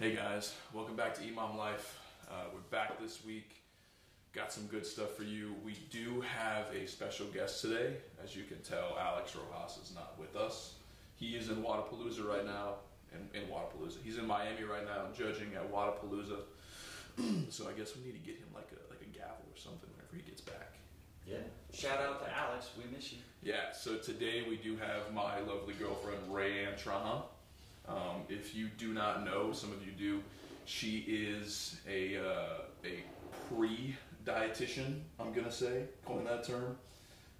Hey guys, welcome back to EMOM Life. Uh, we're back this week. Got some good stuff for you. We do have a special guest today. As you can tell, Alex Rojas is not with us. He is in Wodapalooza right now. In, in Wodapalooza, he's in Miami right now, judging at Wodapalooza. so I guess we need to get him like a like a gavel or something whenever he gets back. Yeah. Shout out to Alex. We miss you. Yeah, so today we do have my lovely girlfriend, Rae Ann Trahan. Um, if you do not know, some of you do, she is a, uh, a pre dietitian, I'm going to say, coin that term.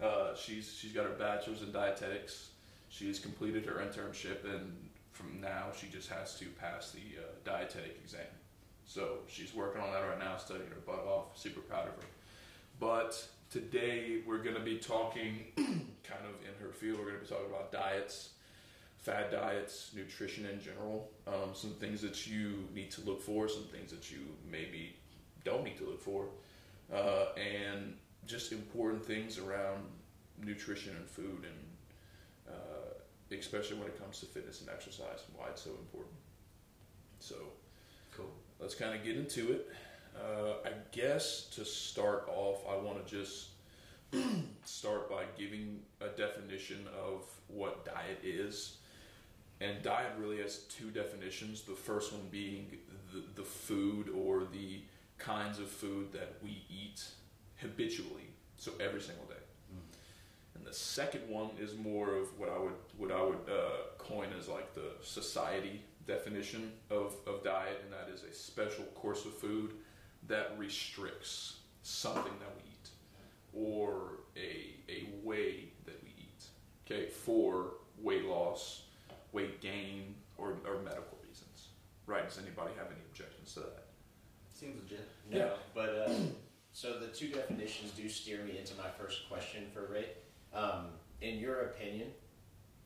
Uh, she's, she's got her bachelor's in dietetics. She has completed her internship, and from now she just has to pass the uh, dietetic exam. So she's working on that right now, studying her butt off. Super proud of her. But today we're going to be talking kind of in her field. We're going to be talking about diets, fad diets, nutrition in general, um, some things that you need to look for, some things that you maybe don't need to look for, uh, and just important things around nutrition and food, and uh, especially when it comes to fitness and exercise and why it's so important. So, Cool. let's kind of get into it. Uh, I guess to start off, I want to just start by giving a definition of what diet is. And diet really has two definitions. The first one being the, the food or the kinds of food that we eat habitually, so every single day. And the second one is more of what I would what I would uh, coin as like the society definition of, of diet, and that is a special course of food that restricts something that we eat or a, a way that we eat. Okay, for weight loss, weight gain, or, or medical reasons. Right? Does anybody have any objections to that? Seems legit. No, Yeah. but uh, so the two definitions do steer me into my first question for Rae. Um, in your opinion,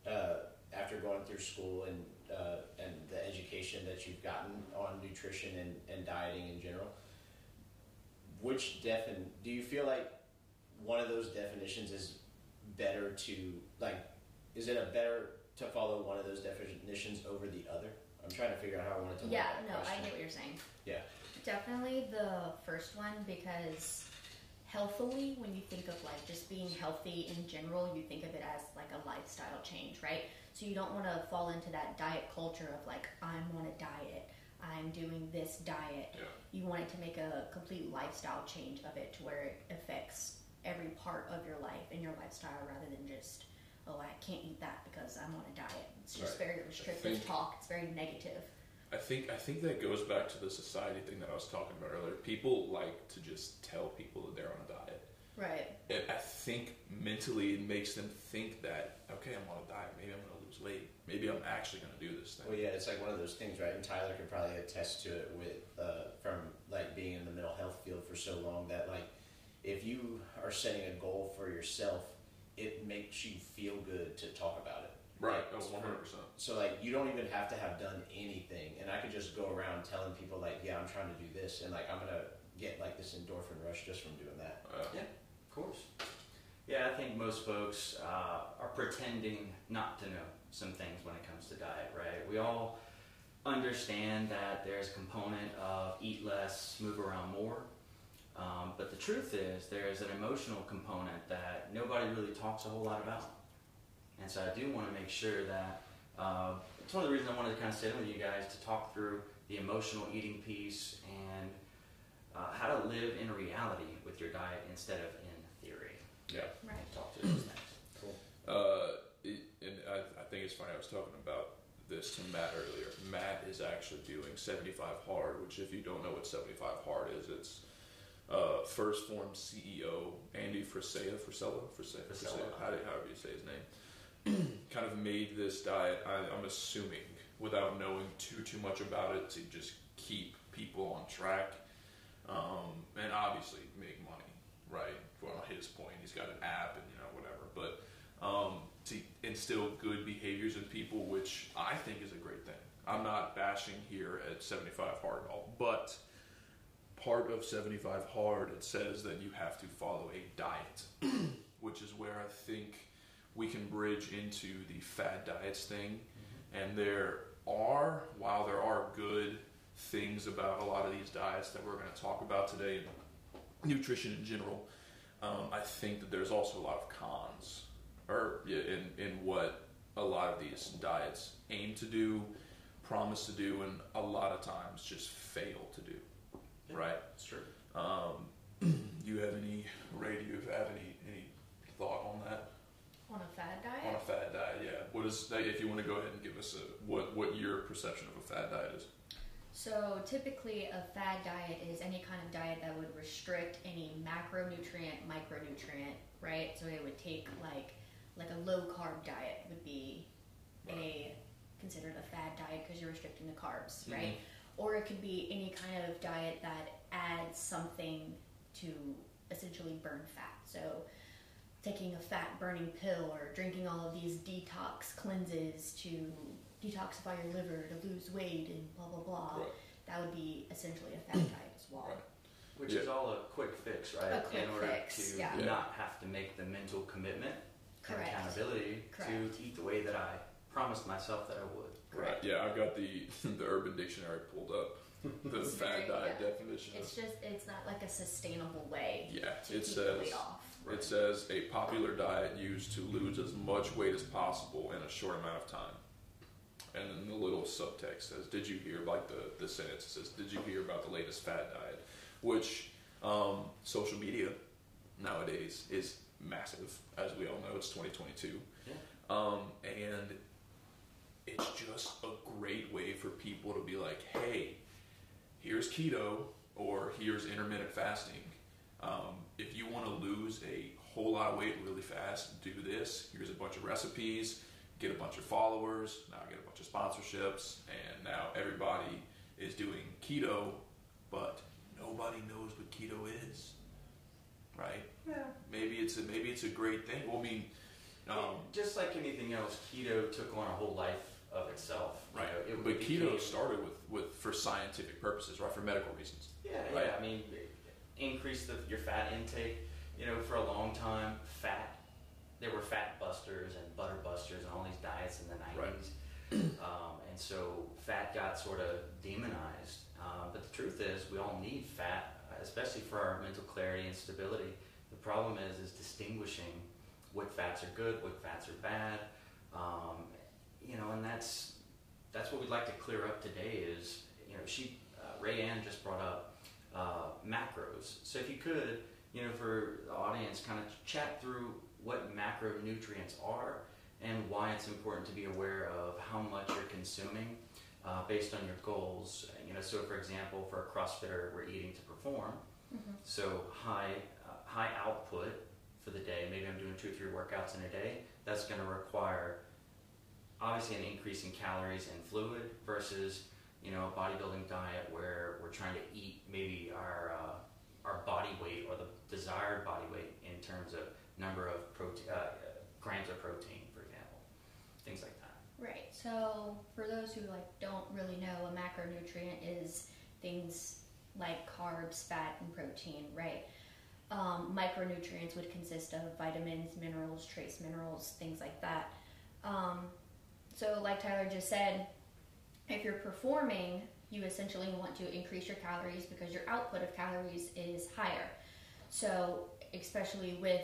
uh, after going through school and uh, and the education that you've gotten on nutrition and, and dieting in general, which defin do you feel like one of those definitions is better to like? Is it a better to follow one of those definitions over the other? I'm trying to figure out how I wanted to. word Yeah, that no, I question. get what you're saying. Yeah. Definitely the first one because healthily, when you think of like just being healthy in general, you think of it as like a lifestyle change, right? So you don't want to fall into that diet culture of like, I'm on a diet, I'm doing this diet. Yeah. You want it to make a complete lifestyle change of it to where it affects every part of your life and your lifestyle rather than just, oh, I can't eat that because I'm on a diet. It's just Right. very restrictive think- talk, it's very negative. I think I think that goes back to the society thing that I was talking about earlier. People like to just tell people that they're on a diet. Right. And I think mentally it makes them think that okay, I'm on a diet. Maybe I'm going to lose weight. Maybe I'm actually going to do this thing. Well, yeah, it's like one of those things, right? And Tyler could probably attest to it with uh, from like being in the mental health field for so long that like if you are setting a goal for yourself, it makes you feel good to talk about it. Right. Like, Oh, 100 percent. So like you don't even have to have done anything, and I could just go around telling people like, yeah, I'm trying to do this, and like I'm gonna get like this endorphin rush just from doing that. Uh, Yeah, of course. Yeah, I think most folks uh, are pretending not to know some things when it comes to diet, right? We all understand that there's a component of eat less, move around more. Um, but the truth is, there's an emotional component that nobody really talks a whole lot about. And so I do want to make sure that uh, it's one of the reasons I wanted to kind of sit in with you guys to talk through the emotional eating piece and uh, how to live in reality with your diet instead of in theory. yeah. Right. Talk to those next. Cool. Uh, it, and I, I think it's funny. I was talking about this to Matt earlier. Matt is actually doing 75 hard, which if you don't know what 75 hard is, it's uh, 1st Phorm CEO Andy Frisella, Frisella, Frisella, Frisella. Frisella, how do- however you say his name, kind of made this diet. I, I'm assuming without knowing too too much about it to just keep people on track, um, and obviously make money. Right, well, on his point, he's got an app and you know whatever, but um, to instill good behaviors in people, which I think is a great thing. I'm not bashing here at 75 hard at all, but part of 75 hard it says that you have to follow a diet, which is where I think we can bridge into the fad diets thing. And there are, while there are good things about a lot of these diets that we're going to talk about today, and nutrition in general, um, I think that there's also a lot of cons, or yeah, in in what a lot of these diets aim to do, promise to do, and a lot of times just fail to do. Yeah. Right? It's true. Um, do you have any, Rae? Do you have any any thought on that? On a fad diet? On a fad diet, yeah. What is like, if you want to go ahead and give us a what what your perception of a fad diet is? So typically, a fad diet is any kind of diet that would restrict any macronutrient, micronutrient, right? So it would take like like a low carb diet would be a considered a fad diet because you're restricting the carbs, right? Or it could be any kind of diet that adds something to essentially burn fat. So taking a fat burning pill or drinking all of these detox cleanses to detoxify your liver to lose weight and blah blah blah. Right. That would be essentially a fat diet as well. Right. Which Yeah. is all a quick fix, right? A quick In order fix, to yeah. Yeah. not have to make the mental commitment Correct. and accountability Correct. to eat the way that I promised myself that I would. Right. Yeah, I've got the the Urban Dictionary pulled up. The It's fad very- diet yeah. definition. It's just it's not like a sustainable way yeah, to it keep says weight off. Right. it says a popular diet used to lose as much weight as possible in a short amount of time. And then the little subtext says, "Did you hear?" Like the the sentence says, "Did you hear about the latest fad diet?" Which um, social media nowadays is massive, as we all know. It's 2022. Yeah. Um, and it's just a great way for people to be like, hey, here's keto or here's intermittent fasting. Um, if you want to lose a whole lot of weight really fast, do this. Here's a bunch of recipes, get a bunch of followers, now get a bunch of sponsorships, and now everybody is doing keto, but nobody knows what keto is. Right? Yeah. Maybe it's a maybe it's a great thing. Well, I mean, um, Just like anything else, keto took on a whole life of itself. you Right, know, it but keto started with, with for scientific purposes, right? For medical reasons. Yeah, Right. yeah. I mean, increase the, your fat intake. You know, for a long time, fat. There were fat busters and butter busters and all these diets in the Right. nineties, um, and so fat got sort of demonized. Um, but the truth is, we all need fat, especially for our mental clarity and stability. The problem is, is distinguishing what fats are good, what fats are bad. Um, you know, and that's that's what we'd like to clear up today. Is you know, she uh, Rae Ann just brought up uh, macros. So if you could, you know, for the audience, kind of chat through what macronutrients are and why it's important to be aware of how much you're consuming uh, based on your goals. You know, so for example, for a CrossFitter, we're eating to perform. Mhm. So high uh, high output for the day. Maybe I'm doing two or three workouts in a day. That's going to require obviously an increase in calories and fluid versus you know a bodybuilding diet where we're trying to eat maybe our uh, our body weight or the desired body weight in terms of number of uh, grams of protein, for example, things like that. Right. So for those who like don't really know, a macronutrient is things like carbs, fat, and protein. Right. Um, micronutrients would consist of vitamins, minerals, trace minerals, things like that. Um, so, like Tyler just said, if you're performing, you essentially want to increase your calories because your output of calories is higher. So, especially with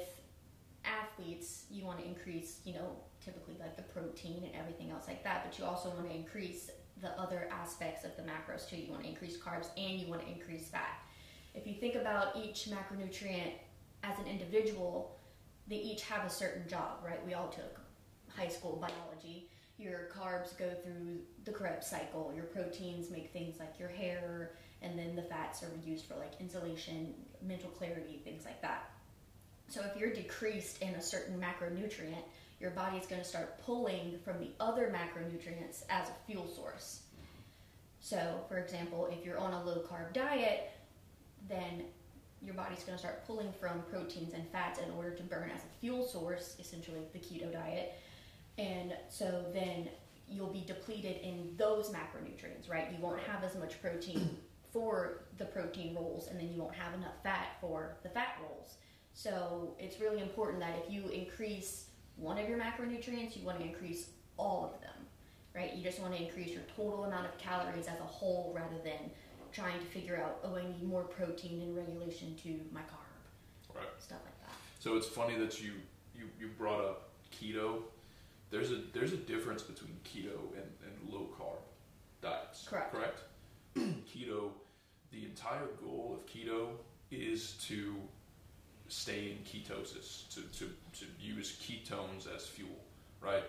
athletes, you want to increase, you know, typically like the protein and everything else like that, but you also want to increase the other aspects of the macros too. You want to increase carbs and you want to increase fat. If you think about each macronutrient as an individual, they each have a certain job, right? We all took high school biology. Your carbs go through the Krebs cycle. Your proteins make things like your hair, and then the fats are used for like insulation, mental clarity, things like that. So if you're decreased in a certain macronutrient, your body's going to start pulling from the other macronutrients as a fuel source. So, for example, if you're on a low carb diet, then your body's going to start pulling from proteins and fats in order to burn as a fuel source, essentially the keto diet. And so then you'll be depleted in those macronutrients, right? You won't have as much protein for the protein roles, and then you won't have enough fat for the fat roles. So it's really important that if you increase one of your macronutrients, you want to increase all of them, right? You just want to increase your total amount of calories as a whole rather than trying to figure out, oh, I need more protein in regulation to my carb, Right. stuff like that. So it's funny that you, you, you brought up keto. There's a there's a difference between keto and, and low carb diets. Correct. Correct. keto, the entire goal of keto is to stay in ketosis, to, to, to use ketones as fuel, right?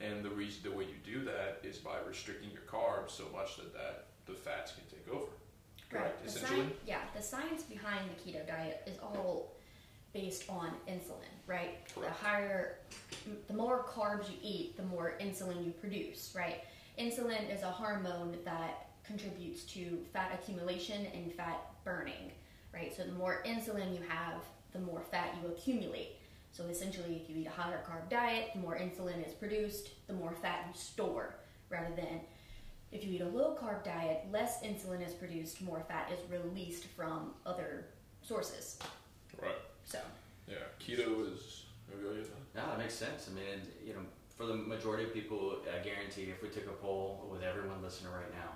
And the reason the way you do that is by restricting your carbs so much that, that the fats can take over. Correct. The Essentially. sci- yeah, the science behind the keto diet is all based on insulin, right? Correct. The higher, the more carbs you eat, the more insulin you produce, right? Insulin is a hormone that contributes to fat accumulation and fat burning, right? So the more insulin you have, the more fat you accumulate. So essentially, if you eat a higher carb diet, the more insulin is produced, the more fat you store, rather than if you eat a low carb diet, less insulin is produced, more fat is released from other sources. Right. So, Yeah. Keto is. Maybe I'll use that. No, that makes sense. I mean, you know, for the majority of people, I guarantee if we took a poll with everyone listening right now,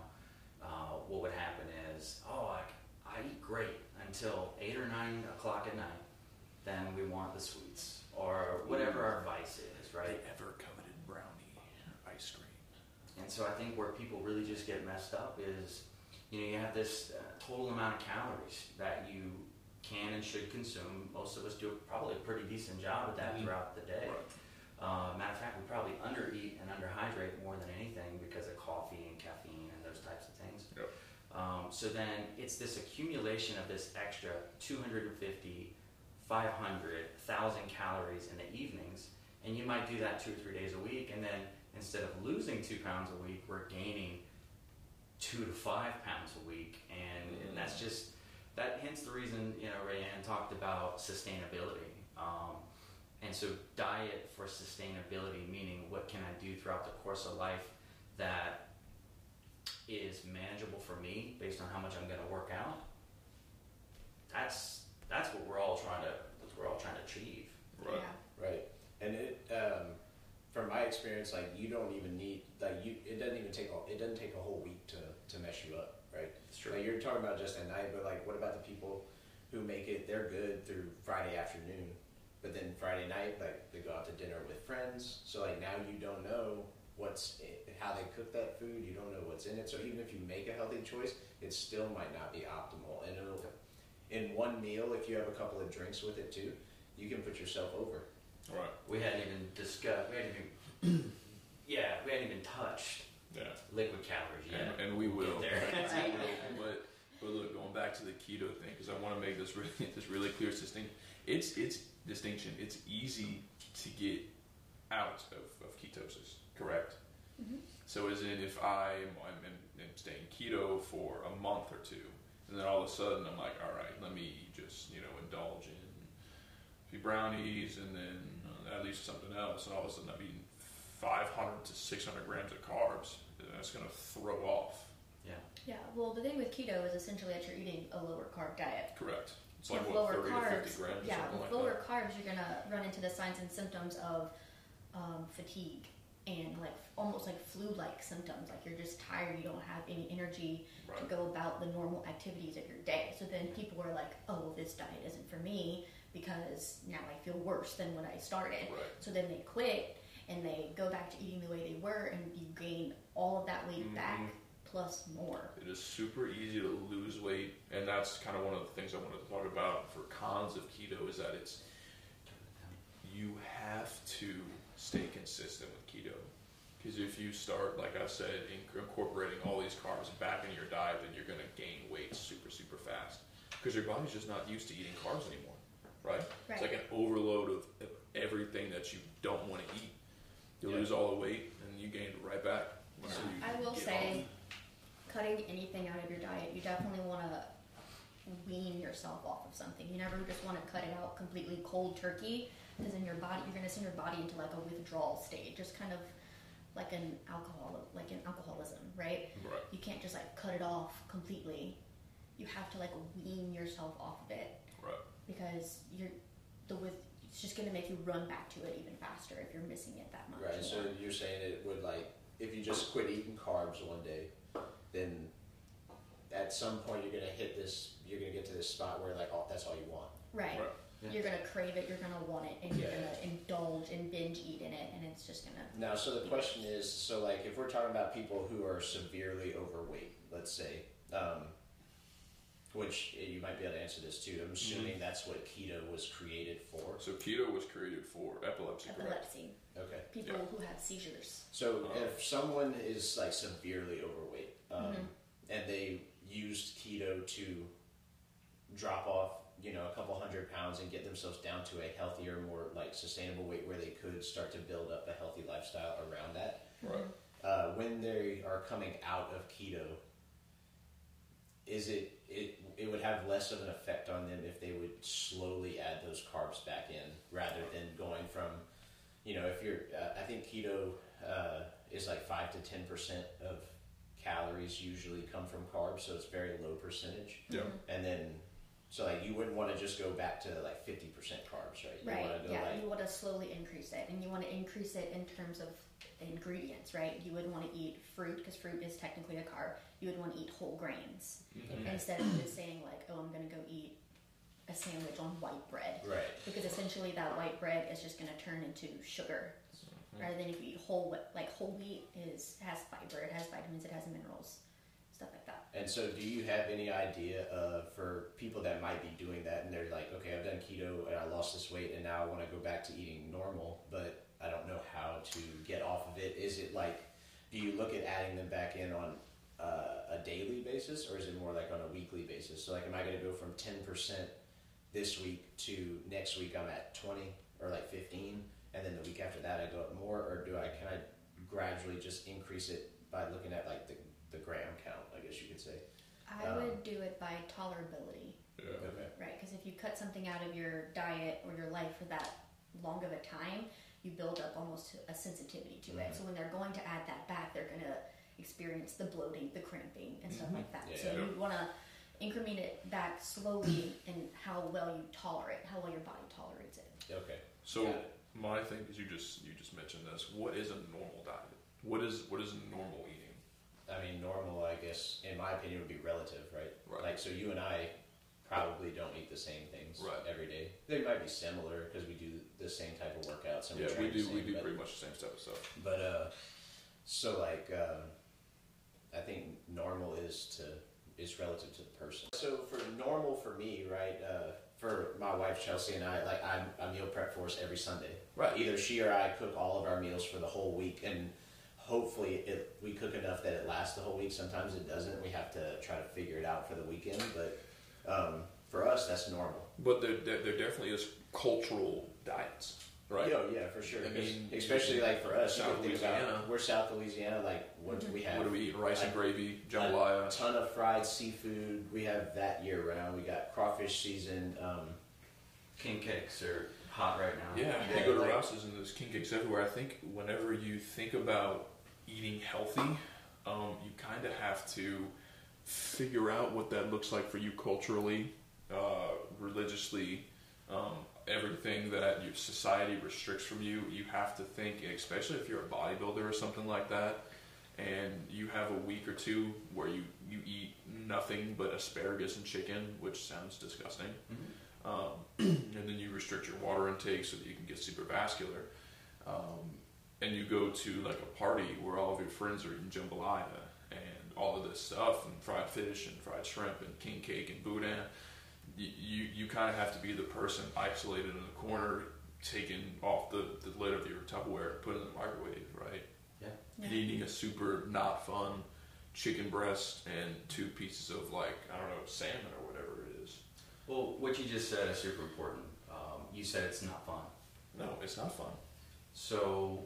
uh, what would happen is, oh, I, I eat great until 8 or 9 o'clock at night. Then we want the sweets or whatever our vice is, right? The ever coveted brownie ice cream. And so I think where people really just get messed up is, you know, you have this uh, total amount of calories that you can and should consume. Most of us do probably a pretty decent job at that Mhm. throughout the day. Right. Uh, matter of fact, we probably undereat and underhydrate more than anything because of coffee and caffeine and those types of things. Yep. Um, so then it's this accumulation of this extra 250, 500, 1,000 calories in the evenings. And you might do that two or three days a week. And then instead of losing two pounds a week, we're gaining two to five pounds a week. And, and that's just, that hence the reason, you know, Rae Ann talked about sustainability. Um, and so, diet for sustainability, meaning what can I do throughout the course of life that is manageable for me based on how much I'm going to work out. That's that's what we're all trying to that's what we're all trying to achieve. Right. yeah. Right. And it, um, from my experience, like you don't even need like you. It doesn't even take a, it doesn't take a whole week to to mess you up, right? It's true. Like you're talking about just at night, but like what about the people who make it? They're good through Friday afternoon, but then Friday night, like they go out to dinner with friends. So like now you don't know what's i how they cook that food. You don't know what's in it. So even if you make a healthy choice, it still might not be optimal. And it'll in one meal, if you have a couple of drinks with it too, you can put yourself over. Right. We hadn't even discussed. We hadn't even. yeah, we hadn't even touched Yeah. liquid calories yet. And, and we We'll will. get there. But but look, going back to the keto thing, because I want to make this really this really clear distinction. It's it's distinction. It's easy to get out of, of ketosis, correct? Mhm. So as in, if I'm I'm, in, am staying keto for a month or two, and then all of a sudden I'm like, all right, let me just you know indulge in a few brownies, and then uh, at least something else, and all of a sudden I'm eating 500 to 600 grams of carbs. That's going to throw off. Yeah. Yeah, well, the thing with keto is essentially that you're eating a lower carb diet. Correct. It's With like what, lower 30 carbs, to 50 grams or yeah, something with like lower that. carbs, you're gonna run into the signs and symptoms of um, fatigue and like almost like flu-like symptoms. Like you're just tired, you don't have any energy to go about the normal activities of your day. So then people are like, oh, well, this diet isn't for me because now I feel worse than when I started. Right. So then they quit and they go back to eating the way they were, and you gain all of that weight back Mhm. plus more. It is super easy to lose weight, and that's kind of one of the things I wanted to talk about for cons of keto is that it's you have to stay consistent with keto. Because if you start, like I said, in- incorporating all these carbs back into your diet, then you're going to gain weight super, super fast. Because your body's just not used to eating carbs anymore, right? It's like an overload of of everything that you don't want to eat. You Yeah. lose all the weight, and you gain it right back. Whenever you I will get say, off. cutting anything out of your diet, you definitely want to wean yourself off of something. You never just want to cut it out completely cold turkey, because in your body, you're going to send your body into like a withdrawal state, just kind of like an alcohol, like an alcoholism, right? Right. You can't just like cut it off completely. You have to like wean yourself off of it Right. because you're the with. It's just going to make you run back to it even faster if you're missing it that much. Right. So you're saying it would like if you just quit eating carbs one day, then at some point you're gonna hit this. You're gonna get to this spot where like oh, that's all you want. Right. Right. Yeah. You're gonna crave it. You're gonna want it, and you're Yeah. gonna indulge and binge eat in it, and it's just gonna. Now, so the question is, so like if we're talking about people who are severely overweight, let's say, um, which eh, you might be able to answer this too. I'm assuming that's what keto was created for. So keto was created for epilepsy, correct? Epilepsy. Okay. People Yeah. who have seizures. So Oh. if someone is like severely overweight, um, Mhm. and they used keto to drop off, you know, a couple hundred pounds and get themselves down to a healthier, more like sustainable weight where they could start to build up a healthy lifestyle around that. Right. Uh, when they are coming out of keto, is it it it would have less of an effect on them if they would slowly add those carbs back in rather than going from, you know, if you're uh, I think keto uh, is like five to ten percent of calories usually come from carbs, so it's very low percentage, Yeah. and then. So like you wouldn't want to just go back to like fifty percent carbs, right? You Right. want to go Yeah. like You want to slowly increase it, and you want to increase it in terms of ingredients, right? You would want to eat fruit because fruit is technically a carb. You would want to eat whole grains Mhm. instead of just saying like, "Oh, I'm going to go eat a sandwich on white bread," right. because essentially that white bread is just going to turn into sugar. Rather than if you eat whole like whole wheat is has fiber, it has vitamins, it has minerals, stuff like that. And so, do you have any idea of for people that might be doing that and they're like, okay, I've done keto and I lost this weight and now I want to go back to eating normal, but I don't know how to get off of it. Is it like, do you look at adding them back in on uh, a daily basis or is it more like on a weekly basis? So, like, am I going to go from 10% this week to next week I'm at 20 or like 15 and then the week after that I go up more or do I, can I gradually just increase it by looking at like the, the gram count, I guess you could say? I Um, would do it by tolerability. Yeah. Okay. Right, because if you cut something out of your diet or your life for that long of a time, you build up almost a sensitivity to it. Mhm. So when they're going to add that back, they're going to experience the bloating, the cramping, and stuff like that. So Yeah. you want to increment it back slowly and how well you tolerate, how well your body tolerates it. Okay. So Got it. my thing is, you just you just mentioned this. What is a normal diet? What is what is normal eating? I mean, normal, I guess, in my opinion, would be relative, right? Right. Like, so you and I probably don't eat the same things Right. every day. They might be similar because we do the same type of workouts and yeah, train we do same, we do but, pretty much the same type of stuff. But uh, so like, um, I think normal is to is relative to the person. So for normal for me, right? Uh, for my wife Chelsea and I, like I meal prep for us every Sunday. Right. Either she or I cook all of our meals for the whole week, and hopefully it, we cook enough that it lasts the whole week. Sometimes it doesn't. We have to try to figure it out for the weekend. But um, for us, that's normal. But there, there, there definitely is cultural diets, right? Yeah, yeah, for sure. I mean, especially like for us, South can think about- Louisiana. we're South Louisiana. Like what do we have? What do we eat? Rice and gravy, jambalaya. a jambalaya. ton of fried seafood. We have that year round. We got crawfish season. Um, King cakes are hot right now. Yeah, Yeah, you go to like- Rouse's and there's king cakes everywhere. I think whenever you think about eating healthy, um, you kind of have to figure out what that looks like for you culturally, uh, religiously, um, everything that your society restricts from you. You have to think, especially if you're a bodybuilder or something like that, and you have a week or two where you, you eat nothing but asparagus and chicken, which sounds disgusting Mhm. um, and then you restrict your water intake so that you can get super vascular. Um, and you go to like a party where all of your friends are eating jambalaya and all of this stuff and fried fish and fried shrimp and king cake and boudin. You you, you kind of have to be the person isolated in the corner, taking off the, the lid of your Tupperware and put it in the microwave, right? Yeah. And eating a super not fun chicken breast and two pieces of like I don't know salmon or whatever it is. Well, what you just said is super important. Um, you said it's not fun. No, it's not fun. So,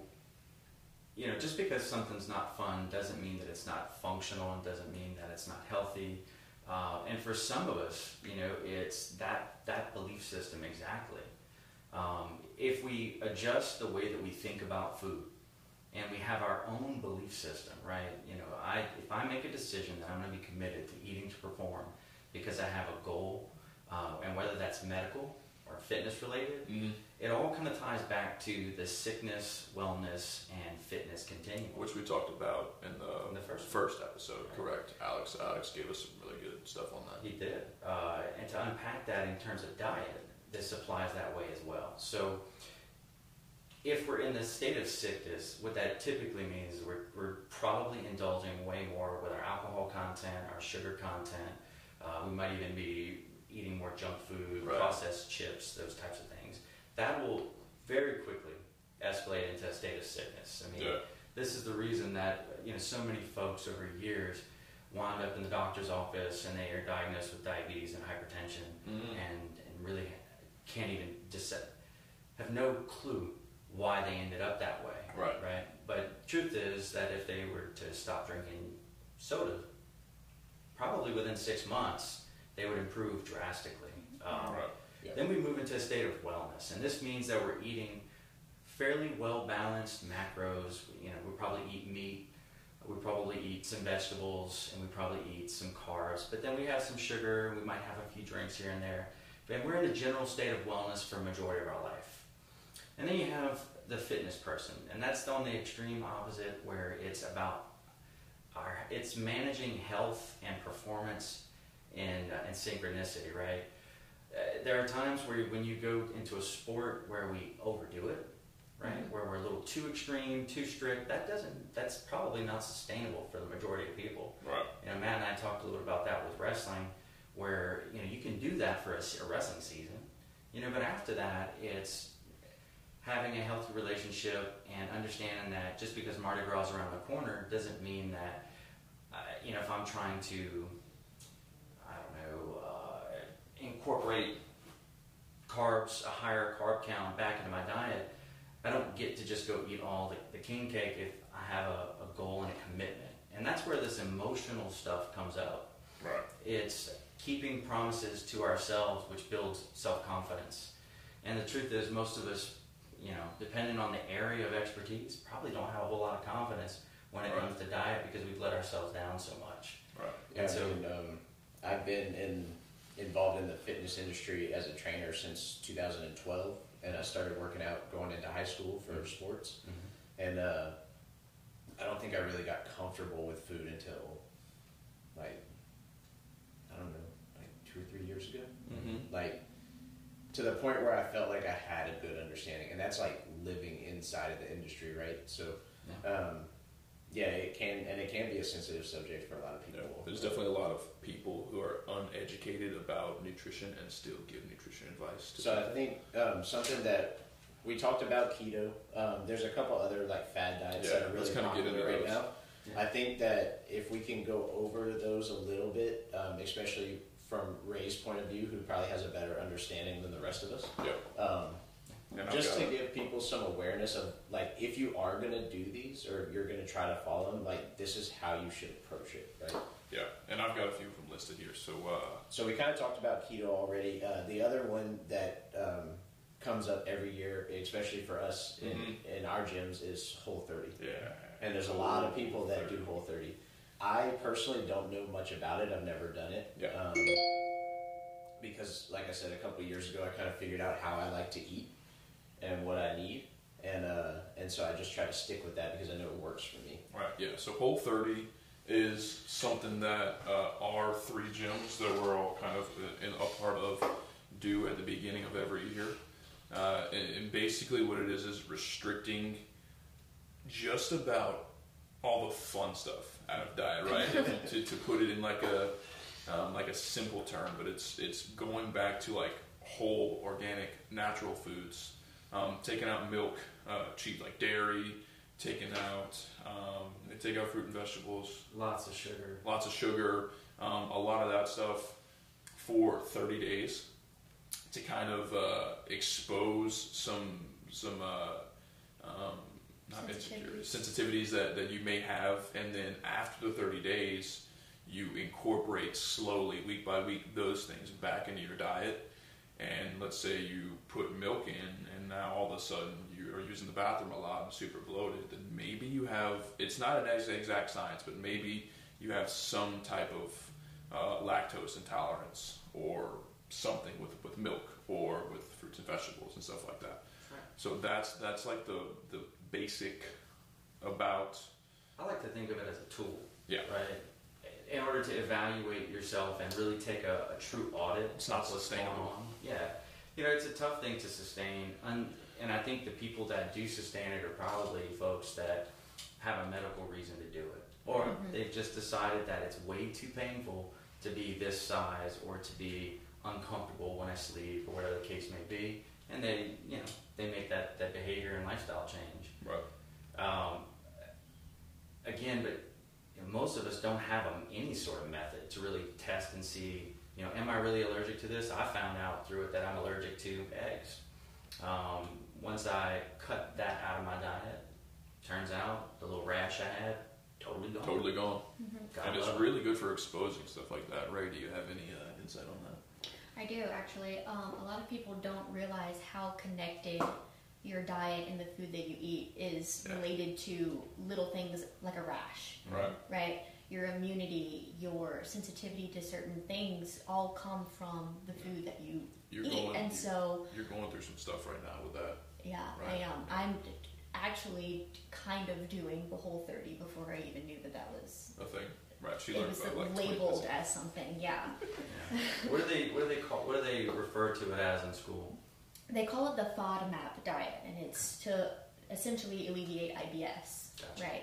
you know, just because something's not fun doesn't mean that it's not functional and doesn't mean that it's not healthy. Uh, and for some of us, you know, it's that that belief system exactly. Um, if we adjust the way that we think about food, and we have our own belief system, right? You know, I if I make a decision that I'm going to be committed to eating to perform because I have a goal, uh, and whether that's medical or fitness related, Mhm. it all kind of ties back to the sickness, wellness, and fitness continuum. Which we talked about in the, In the first first episode, correct? Alex, Alex gave us some really good stuff on that. He did. Uh, and to unpack that in terms of diet, this applies that way as well. So, if we're in the state of sickness, what that typically means is we're, we're probably indulging way more with our alcohol content, our sugar content. Uh, we might even be eating more junk food, Right. processed chips, those types of things. That will very quickly escalate into a state of sickness. I mean, Yeah. this is the reason that you know so many folks over years wind up in the doctor's office and they are diagnosed with diabetes and hypertension Mhm. and, and really can't even just have no clue why they ended up that way Right. right but truth is that if they were to stop drinking soda probably within six months they would improve drastically um, Right. Yeah. then we move into a state of wellness, and this means that we're eating fairly well balanced macros. You know, we probably eat meat, we probably eat some vegetables, and we probably eat some carbs. But then we have some sugar. We might have a few drinks here and there. And we're in a general state of wellness for a majority of our life. And then you have the fitness person, and that's on the extreme opposite, where it's about our it's managing health and performance and uh, and synchronicity, right? Uh, there are times where when you go into a sport where we overdo it, right? Where we're a little too extreme, too strict. That doesn't. That's probably not sustainable for the majority of people. Right. You know, Matt and I talked a little bit about that with wrestling, where you know you can do that for a, a wrestling season, you know, but after that, it's having a healthy relationship and understanding that just because Mardi Gras is around the corner doesn't mean that, uh, you know, if I'm trying to, I don't know, uh, incorporate carbs, a higher carb count back into my diet, I don't get to just go eat all the, the king cake if I have a, a goal and a commitment. And that's where this emotional stuff comes out. Right. It's keeping promises to ourselves, which builds self confidence. And the truth is, most of us, you know, depending on the area of expertise, probably don't have a whole lot of confidence when it Right. comes to diet because we've let ourselves down so much. Right. Yeah, And so- I mean, um, I've been in, involved in the fitness industry as a trainer since 2012, and I started working out going into high school for sports. And uh, I don't think I really got comfortable with food until like I don't know, like two or three years ago. Mm-hmm. Like to the point where I felt like I had a good understanding, and that's like living inside of the industry, right? So, um, yeah, it can and it can be a sensitive subject for a lot of Yeah. people. There's definitely a lot of people who are uneducated about nutrition and still give nutrition advice. To So I think um, something that we talked about keto. Um, there's a couple other like fad diets Yeah, that are really popular right those. now. Yeah. I think that if we can go over those a little bit, um, especially from Rae's point of view, who probably has a better understanding than the rest of us, yeah. And I've just got- to give people some awareness of like if you are gonna do these or you're gonna try to follow them, like this is how you should approach it, right? yeah, and I've got a few of them listed here. So uh, So we kind of talked about keto already. Uh, the other one that um, comes up every year, especially for us in, Mhm. in our gyms, is Whole 30. yeah, And there's a lot of people that do Whole 30. I personally don't know much about it. I've never done it. Yeah. Um, because, like I said, a couple of years ago, I kind of figured out how I like to eat and what I need. And, uh, and so I just try to stick with that because I know it works for me. Right, yeah. So Whole 30 is something that uh, our three gyms that we're all kind of in a part of do at the beginning of every year. Uh, and, and basically, what it is is restricting just about all the fun stuff out of diet, right? to, to put it in like a um, like a simple term, but it's it's going back to like whole, organic, natural foods. Um, taking out milk, uh, cheap like dairy, taking out um, they take out fruit and vegetables, Lots of sugar. lots of sugar, um, a lot of that stuff for 30 days to kind of uh, expose some some uh, um, not insecurities, sensitivities that, that you may have, and then after the 30 days, you incorporate slowly, week by week, those things back into your diet. And let's say you put milk in, and now all of a sudden you are using the bathroom a lot and super bloated, then maybe you have, it's not an exact science, but maybe you have some type of uh, lactose intolerance or something with with milk or with fruits and vegetables and stuff like that. Right. So that's that's like the the basic about I like to think of it as a tool. Yeah. Right. In order to evaluate yourself and really take a, a true audit. It's not of what's sustainable. On. Yeah. You know, it's a tough thing to sustain, and, and I think the people that do sustain it are probably folks that have a medical reason to do it, or Mhm. they've just decided that it's way too painful to be this size or to be uncomfortable when I sleep or whatever the case may be, and they, you know, they make that, that behavior and lifestyle change. right. Um, again, but you know, most of us don't have um, any sort of method to really test and see, you know, am I really allergic to this? I found out through it that I'm allergic to eggs. Um, once I cut that out of my diet, turns out the little rash I had, totally gone. Totally gone. God and it's love really good for exposing stuff like that. Rae, do you have any uh, insight on that? I do actually. Um, a lot of people don't realize how connected your diet and the food that you eat is Yeah. related to little things like a rash, Right. right? Your immunity, your sensitivity to certain things all come from the food that you You're eat. going. and so, you're going through some stuff right now with that. yeah, Right. I am. I'm actually kind of doing the whole 30 before I even knew that that was A thing. Right. She it learned was about like labeled as something. Yeah. Yeah. what do they what do they call what do they refer to it as in school? They call it the FODMAP diet, and it's to essentially alleviate IBS, Gotcha. right?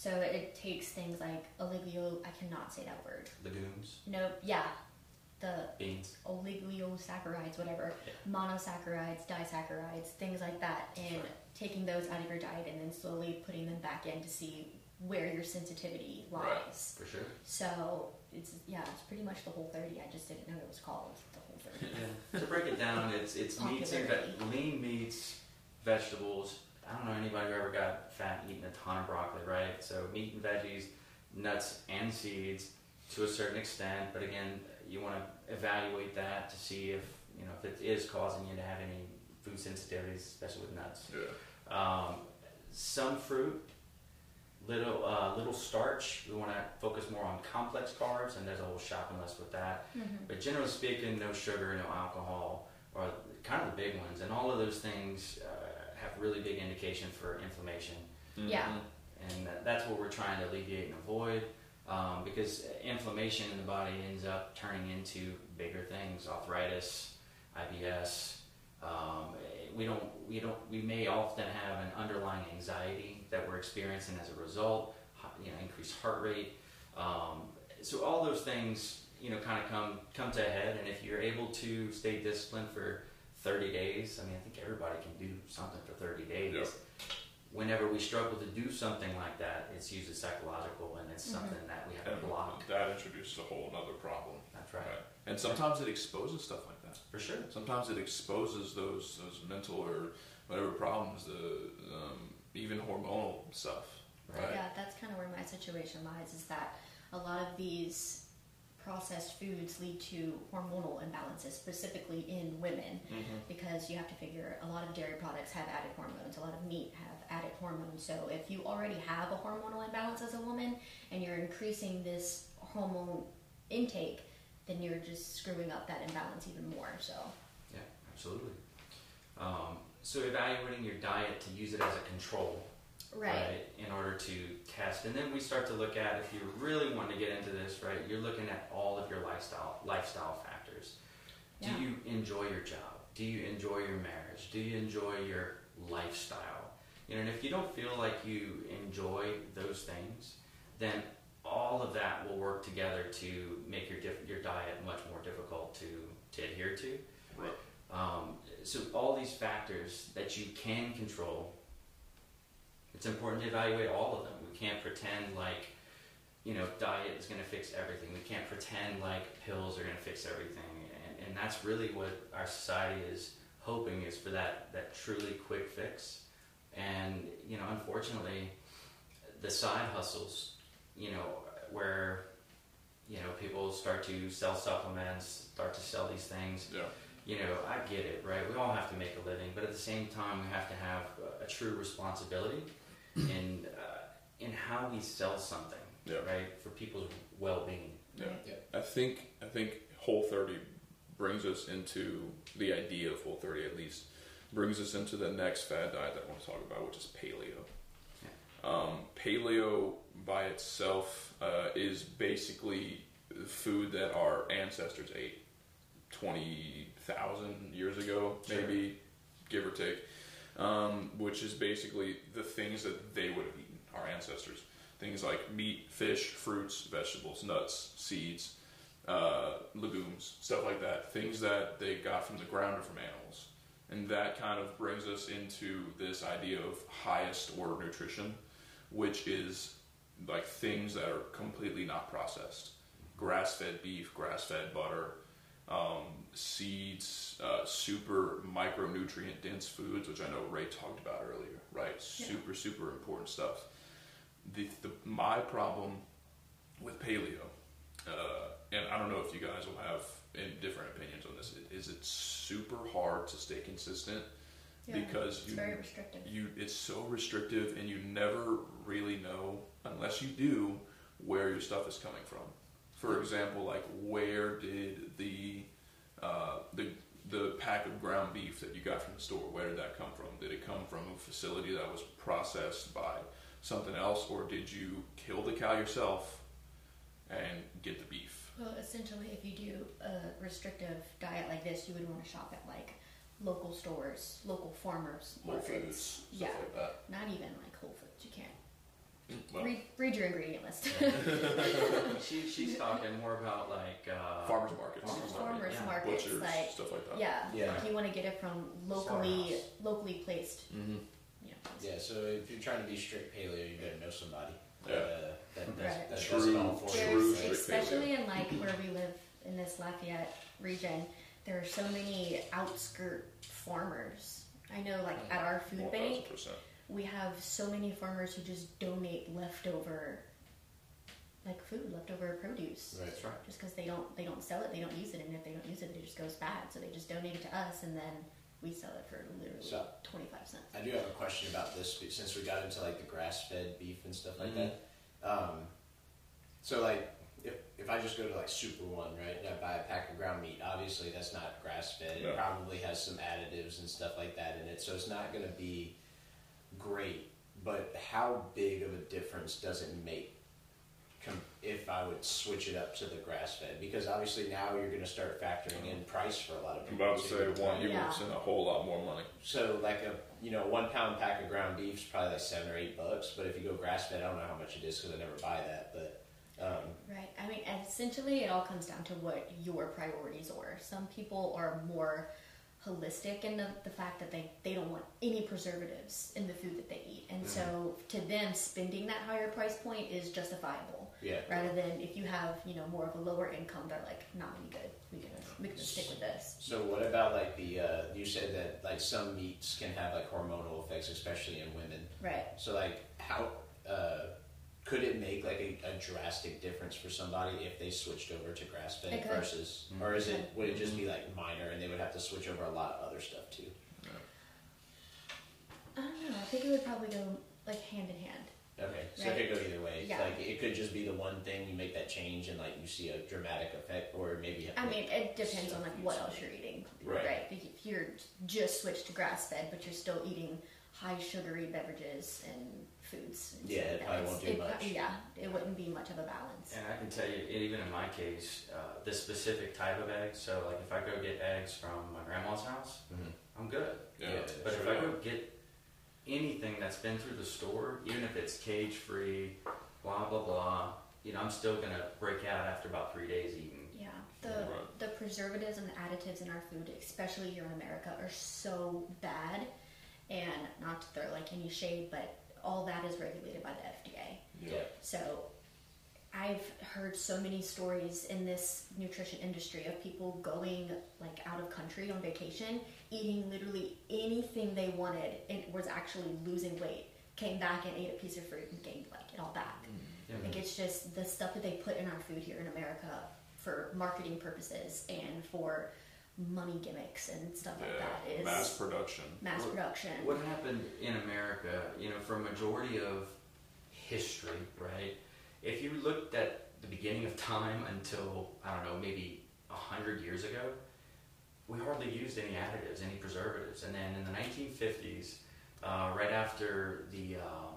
So it takes things like oligio, I cannot say that word. Legumes, No, yeah, the beans. oligosaccharides, whatever, monosaccharides, disaccharides, things like that, and taking those out of your diet and then slowly putting them back in to see where your sensitivity lies. Right. For sure. So it's yeah, it's pretty much the whole thirty. I just didn't know it was called the whole thirty. Yeah. to break it down, it's it's meats and ve- lean meats, vegetables. I don't know anybody who ever got fat eating a ton of broccoli, right? So meat and veggies, nuts and seeds to a certain extent. But again, you want to evaluate that to see if you know if it is causing you to have any food sensitivities, especially with nuts. Yeah. Um, some fruit, little uh, little starch. We want to focus more on complex carbs, and there's a whole shopping list with that. Mm-hmm. But generally speaking, no sugar, no alcohol, are kind of the big ones, and all of those things uh, have really big indication for inflammation, Yeah. Mhm. and that's what we're trying to alleviate and avoid. Um, because inflammation in the body ends up turning into bigger things, arthritis, IBS. Um, we don't, we don't, we may often have an underlying anxiety that we're experiencing as a result. You know, increased heart rate. Um, so all those things, you know, kind of come come to a head. And if you're able to stay disciplined for 30 days, I mean, I think everybody can do something for 30 days. Yeah. Whenever we struggle to do something like that, it's usually psychological, and it's Mhm. something that we have And to block. that introduces a whole other problem. That's right, Right. And sometimes it exposes stuff like that. for sure. Sometimes it exposes those those mental or whatever problems, the um, even hormonal stuff. Right. Yeah, that's kind of where my situation lies. Is that a lot of these processed foods lead to hormonal imbalances, specifically in women, Mm-hmm. because you have to figure a lot of dairy products have added hormones, a lot of meat have added hormones. So if you already have a hormonal imbalance as a woman and you're increasing this hormone intake, then you're just screwing up that imbalance even more. So Yeah, absolutely. Um, so evaluating your diet to use it as a control, in order to test, and then we start to look at if you really want to get into this, right? You're looking at all of your lifestyle lifestyle factors. Yeah. Do you enjoy your job? Do you enjoy your marriage? Do you enjoy your lifestyle? You know, and if you don't feel like you enjoy those things, then all of that will work together to make your diff- your diet much more difficult to to adhere to. Right. Um, so all these factors that you can control, it's important to evaluate all of them. We can't pretend like, you know, diet is going to fix everything. We can't pretend like pills are going to fix everything. And, and that's really what our society is hoping is for that, that truly quick fix. And, you know, unfortunately, the side hustles, you know, where, you know, people start to sell supplements, start to sell these things Yeah. you know, I get it, right? We all have to make a living, but at the same time, we have to have a, a true responsibility in uh, in how we sell something, Yeah. right? For people's well-being. Yeah. Yeah. I think I think Whole 30 brings us into the idea of Whole 30 at least brings us into the next fad diet that I want to talk about, which is paleo. Um, paleo by itself uh, is basically food that our ancestors ate 20,000 years ago, Sure. maybe, give or take, um, which is basically the things that they would have eaten, our ancestors. Things like meat, fish, fruits, vegetables, nuts, seeds, uh, legumes, stuff like that. Things that they got from the ground or from animals. And that kind of brings us into this idea of highest order nutrition, which is like things that are completely not processed. Grass fed beef, grass fed butter, um, seeds, uh, super micronutrient dense foods, which I know Rae talked about earlier, right? Yeah. Super, super important stuff. The, the, my problem with paleo, uh, and I don't know if you guys will have different opinions on this, is it's super hard to stay consistent Yeah, because it's you very restrictive. you it's so restrictive and you never really know unless you do where your stuff is coming from for example like where did the uh, the the pack of ground beef that you got from the store where did that come from did it come from a facility that was processed by something else or did you kill the cow yourself and get the beef Well, essentially, if you do a restrictive diet like this, you would want to shop at like local stores, local farmers Whole markets. Foods, stuff Yeah. like that Not even like Whole Foods. You can't well, read, read your ingredient list. She, she's talking more about like uh, farmers markets Farmers farmers yeah. markets, butchers like stuff like that yeah, Yeah. like you want to get it from locally, Slaughterhouse. locally placed. mm-hmm. You know, Yeah, so if you're trying to be strict paleo, you better know somebody. Yeah. Uh, that, does, Right. that True- it all for you. true There's, strict especially in like where we live in this Lafayette region, there are so many outskirt farmers. I know, like at our food bank, 1000%. We have so many farmers who just donate leftover, like food, leftover produce, Right. That's right. just because they don't they don't sell it, they don't use it, and if they don't use it, it just goes bad. So they just donate it to us, and then we sell it for literally So- twenty five cents. I do have a question about this since we got into like the grass fed beef and stuff like Mhm. that. Um, so like if if I just go to like Super One, right, and I buy a pack of ground meat, obviously that's not grass fed. No. It probably has some additives and stuff like that in it, so it's not going to be great. But how big of a difference does it make? Com- if I would switch it up to the grass fed, because obviously now you're going to start factoring in price for a lot of people. I'm people. about to say one, you Yeah. would send a whole lot more money. So like a you know one pound pack of ground beef is probably like seven or eight bucks. But if you go grass fed, I don't know how much it is because I never buy that. But um, Right. I mean, essentially, it all comes down to what your priorities are. Some people are more holistic in the, the fact that they, they don't want any preservatives in the food that they eat. And so to them, spending that higher price point is justifiable. yeah, Rather than if you have, you know, more of a lower income, they're like, nah, we good. We gonna, we gonna stick with this. So what about like the uh, you said that like some meats can have like hormonal effects, especially in women. Right. So like how uh, could it make like a, a drastic difference for somebody if they switched over to grass fed It could. versus, or is it would it just be mm-hmm. like minor and they would have to switch over a lot of other stuff too? I don't know. I think it would probably go like hand in hand. Okay, so Right. it could go either way. Yeah. Like it could just be the one thing you make that change and like you see a dramatic effect, or maybe have I make- mean, it depends on like what else you're eating, Right. If you're just switched to grass fed, but you're still eating high sugary beverages and foods, and Yeah, it probably won't do it much. pro- Yeah, it wouldn't be much of a balance. And I can tell you, even in my case, uh, the specific type of eggs. So, like, if I go get eggs from my grandma's house, Mhm. I'm good. Yeah. But sure. if I go get anything that's been through the store, even if it's cage free, blah blah blah, you know, I'm still gonna break out after about three days eating. Yeah, the Right. the preservatives and the additives in our food, especially here in America, are so bad. And not to throw like any shade, but all that is regulated by the FDA. yeah. So I've heard so many stories in this nutrition industry of people going like out of country on vacation, eating literally anything they wanted and was actually losing weight. Came back and ate a piece of fruit and gained like it all back. Mm. Yeah. Like it's just the stuff that they put in our food here in America for marketing purposes and for money gimmicks and stuff like that Yeah, is mass production. mass What- production. What happened in America, you know, for a majority of history, right? If you looked at the beginning of time until, I don't know, maybe a hundred years ago, we hardly used any additives, any preservatives. And then in the 1950s, uh, right after the um,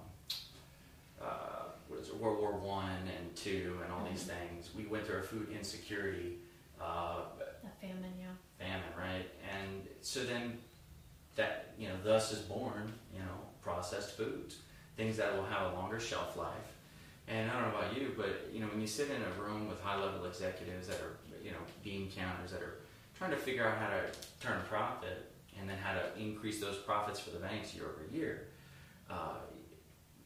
uh, what is it, World War One and Two and all these things, we went through a food insecurity uh, A famine, yeah. Famine, right? And so then that, you know, thus is born, you know, processed foods, things that will have a longer shelf life. And I don't know about you, but, you know, when you sit in a room with high level executives that are, you know, bean counters that are trying to figure out how to turn a profit and then how to increase those profits for the banks year over year, uh,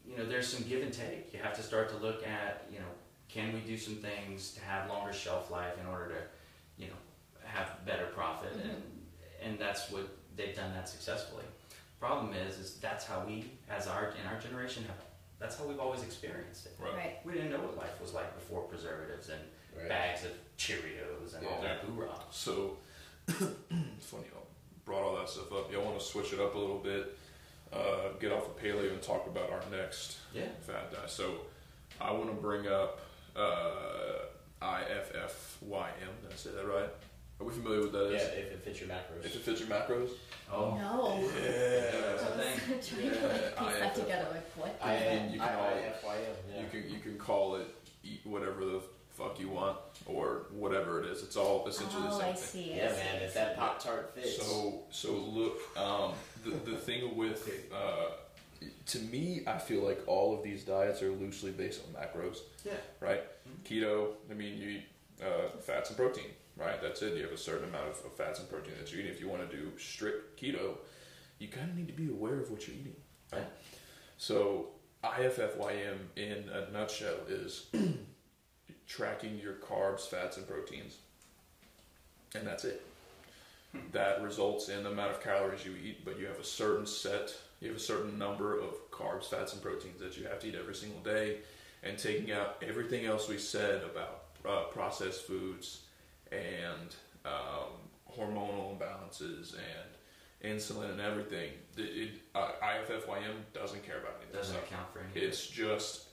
you know, there's some give and take. You have to start to look at, you know, can we do some things to have longer shelf life in order to, you know, have better profit, and and that's what they've done that successfully. Problem is, is that's how we, as our in our generation, have that's how we've always experienced it. Right. Right. We didn't know what life was like before preservatives and Right. bags of Cheerios and all that hoorah. So, funny y'all brought all that stuff up. Y'all want to switch it up a little bit, uh, get off the paleo and talk about our next Yeah. fat die. So, I want to bring up uh, IFFYM. Did I say that right? Are we familiar with that? Yeah, is? if it fits your macros. If it fits your macros. Oh, No. Yeah. That's a thing. Trying to Yeah, piece that together like what? I, And you can I, all- yeah. You can you can call it eat whatever the fuck you want or whatever it is. It's all essentially the oh, same I thing. see. I Yeah, man, if that Pop Tart fits. So so look, um, the the thing with uh, to me, I feel like all of these diets are loosely based on macros, yeah. right? Keto, I mean, you eat uh, fats and protein, right? That's it. You have a certain amount of, of fats and protein that you eat. If you want to do strict keto, you kind of need to be aware of what you're eating, right? So IFFYM in a nutshell is tracking your carbs, fats, and proteins, and that's it. That results in the amount of calories you eat, but you have a certain set, you have a certain number of carbs, fats, and proteins that you have to eat every single day, and taking out everything else we said about uh, processed foods and um, hormonal imbalances and insulin and everything. It, it, uh, IFFYM doesn't care about any of Doesn't stuff. account for anything. It's just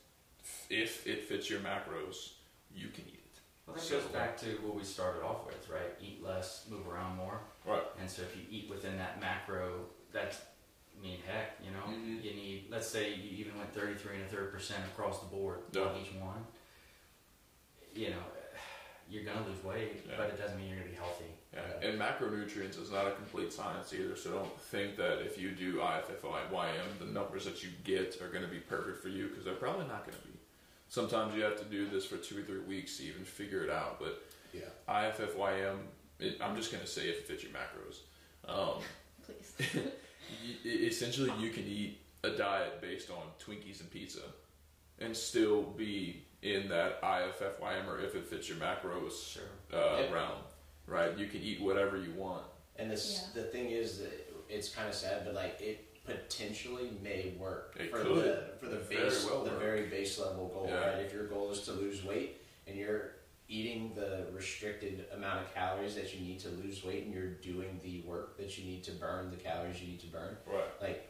if it fits your macros, you can eat it. Well, that So- goes back to what we started off with, right? Eat less, move around more. Right. And so if you eat within that macro, that's, I mean, heck, you know, Mhm. you need, let's say you even went 33 and a third percent across the board Yeah. on each one, you know, you're going to lose weight, Yeah. but it doesn't mean you're going to be healthy. Yeah. And macronutrients is not a complete science either, so don't think that if you do IFFYM, the numbers that you get are going to be perfect for you because they're probably not going to be. Sometimes you have to do this for two or three weeks to even figure it out, but yeah. IFFYM, it, I'm just going to say if it fits your macros. Um, Please. essentially, you can eat a diet based on Twinkies and pizza and still be in that IFFYM or if it fits your macros Sure. uh, Yeah. realm, right? You can eat whatever you want. And this, Yeah. the thing is that it's kind of sad, but like it potentially may work It for could. the for the It very base well the work. very base level goal, Yeah. right? If your goal is to lose weight and you're eating the restricted amount of calories that you need to lose weight and you're doing the work that you need to burn the calories you need to burn, Right. like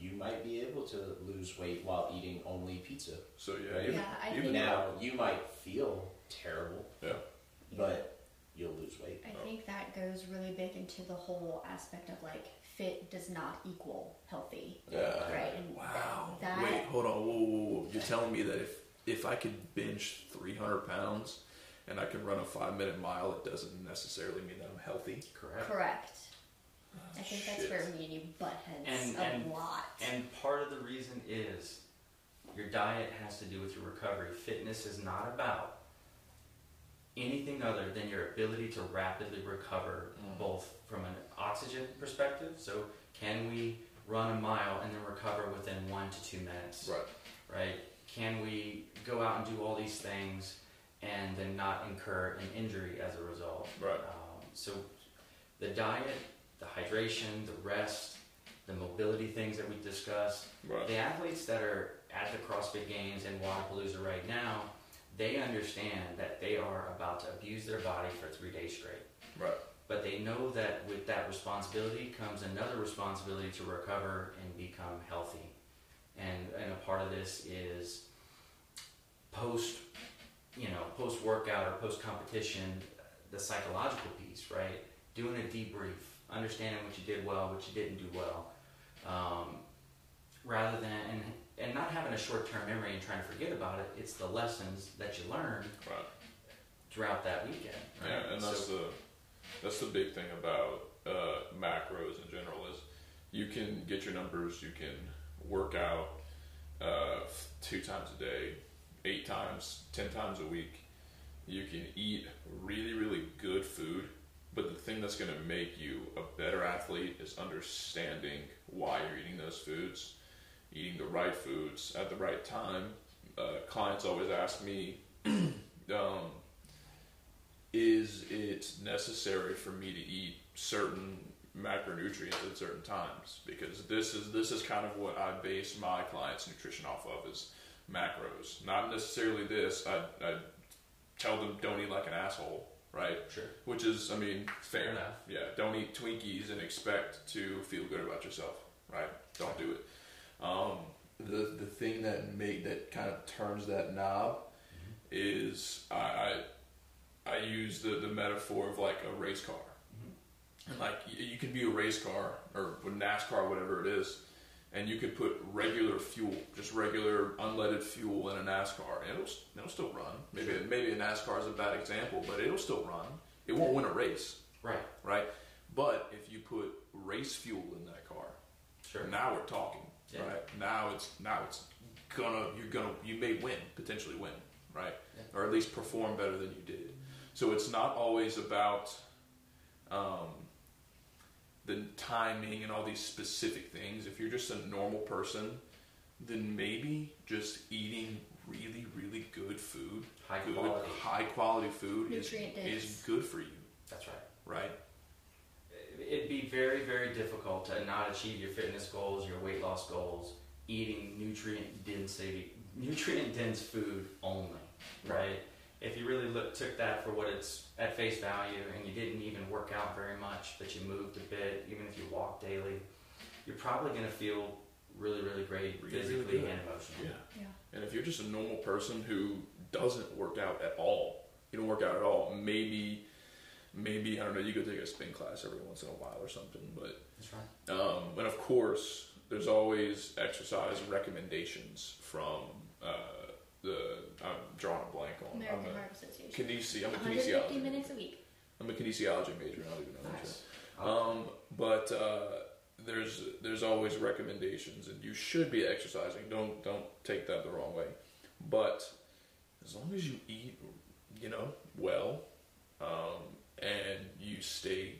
you might be able to lose weight while eating only pizza. So yeah, Right. Yeah, I think- Now you might feel terrible, Yeah. but you'll lose weight. I think that goes really big into the whole aspect of like fit does not equal healthy, Yeah. right? And Wow. that Wait, hold on. Whoa, whoa, whoa. You're telling me that if if I could bench 300 pounds and I can run a five minute mile, it doesn't necessarily mean that I'm healthy. Correct. correct. I think that's Shit. where me and you butt heads And- a and- lot. And part of the reason is your diet has to do with your recovery. Fitness is not about anything other than your ability to rapidly recover, Mm. both from an oxygen perspective. So, can we run a mile and then recover within one to two minutes? Right. Right? Can we go out and do all these things and then not incur an injury as a result? Right. Um, so, the diet, the hydration, the rest, the mobility things that we discussed, Right. the athletes that are at the CrossFit Games in Wodapalooza right now, they understand that they are about to abuse their body for three days straight. Right. But they know that with that responsibility comes another responsibility to recover and become healthy. And, and a part of this is post, you know, post workout or post competition, the psychological piece, right? doing a debrief, understanding what you did well, what you didn't do well, um, rather than and and not having a short term memory and trying to forget about it. It's the lessons that you learned Right. throughout that weekend. Right? Yeah, and that's So- the that's the big thing about uh, macros in general is you can get your numbers, you can work out uh, two times a day, eight times, ten times a week. You can eat really, really good food, but the thing that's going to make you a better athlete is understanding why you're eating those foods, eating the right foods at the right time. Uh, clients always ask me, um, is it necessary for me to eat certain macronutrients at certain times because this is this is kind of what I base my clients' nutrition off of is macros. Not necessarily this. I, I tell them don't eat like an asshole, right? Sure. Which is, I mean, fair, Fair enough. Yeah, don't eat Twinkies and expect to feel good about yourself, right? Don't do it. Um, the the thing that made that kind of turns that knob is I, I I use the, the metaphor of like a race car. And like y- you can be a race car or NASCAR, whatever it is, and you could put regular fuel, just regular unleaded fuel in a NASCAR, and it'll it'll still run. Maybe maybe a NASCAR is a bad example, but it'll still run. It won't win a race, Right. right? But if you put race fuel in that car, Sure. now we're talking, Yeah. right? Now it's now it's gonna you're gonna you may win potentially win, right? Yeah. Or at least perform better than you did. So it's not always about um, the timing and all these specific things. If you're just a normal person, then maybe just eating really really good food, High good quality. high quality food is is good for you, That's right. right? It'd be very, very difficult to not achieve your fitness goals, your weight loss goals, eating nutrient density, nutrient dense food only, right? If you really look, took that for what it's at face value, and you didn't even work out very much, but you moved a bit, even if you walk daily, you're probably going to feel really, really great Really, really physically good. and emotionally. Yeah. Yeah. And if you're just a normal person who doesn't work out at all, you don't work out at all, maybe, maybe, I don't know, you go take a spin class every once in a while or something. But, That's right. um, and of course, there's always exercise recommendations from uh, the, I'm drawing a blank on, American I'm Heart Association. a kinesi, I'm a 150 kinesiology. minutes a week. I'm a kinesiology major, I don't even know that. Nice. Um, but uh, there's there's always recommendations, and you should be exercising. Don't don't take that the wrong way. But as long as you eat, you know, well, um, and you stay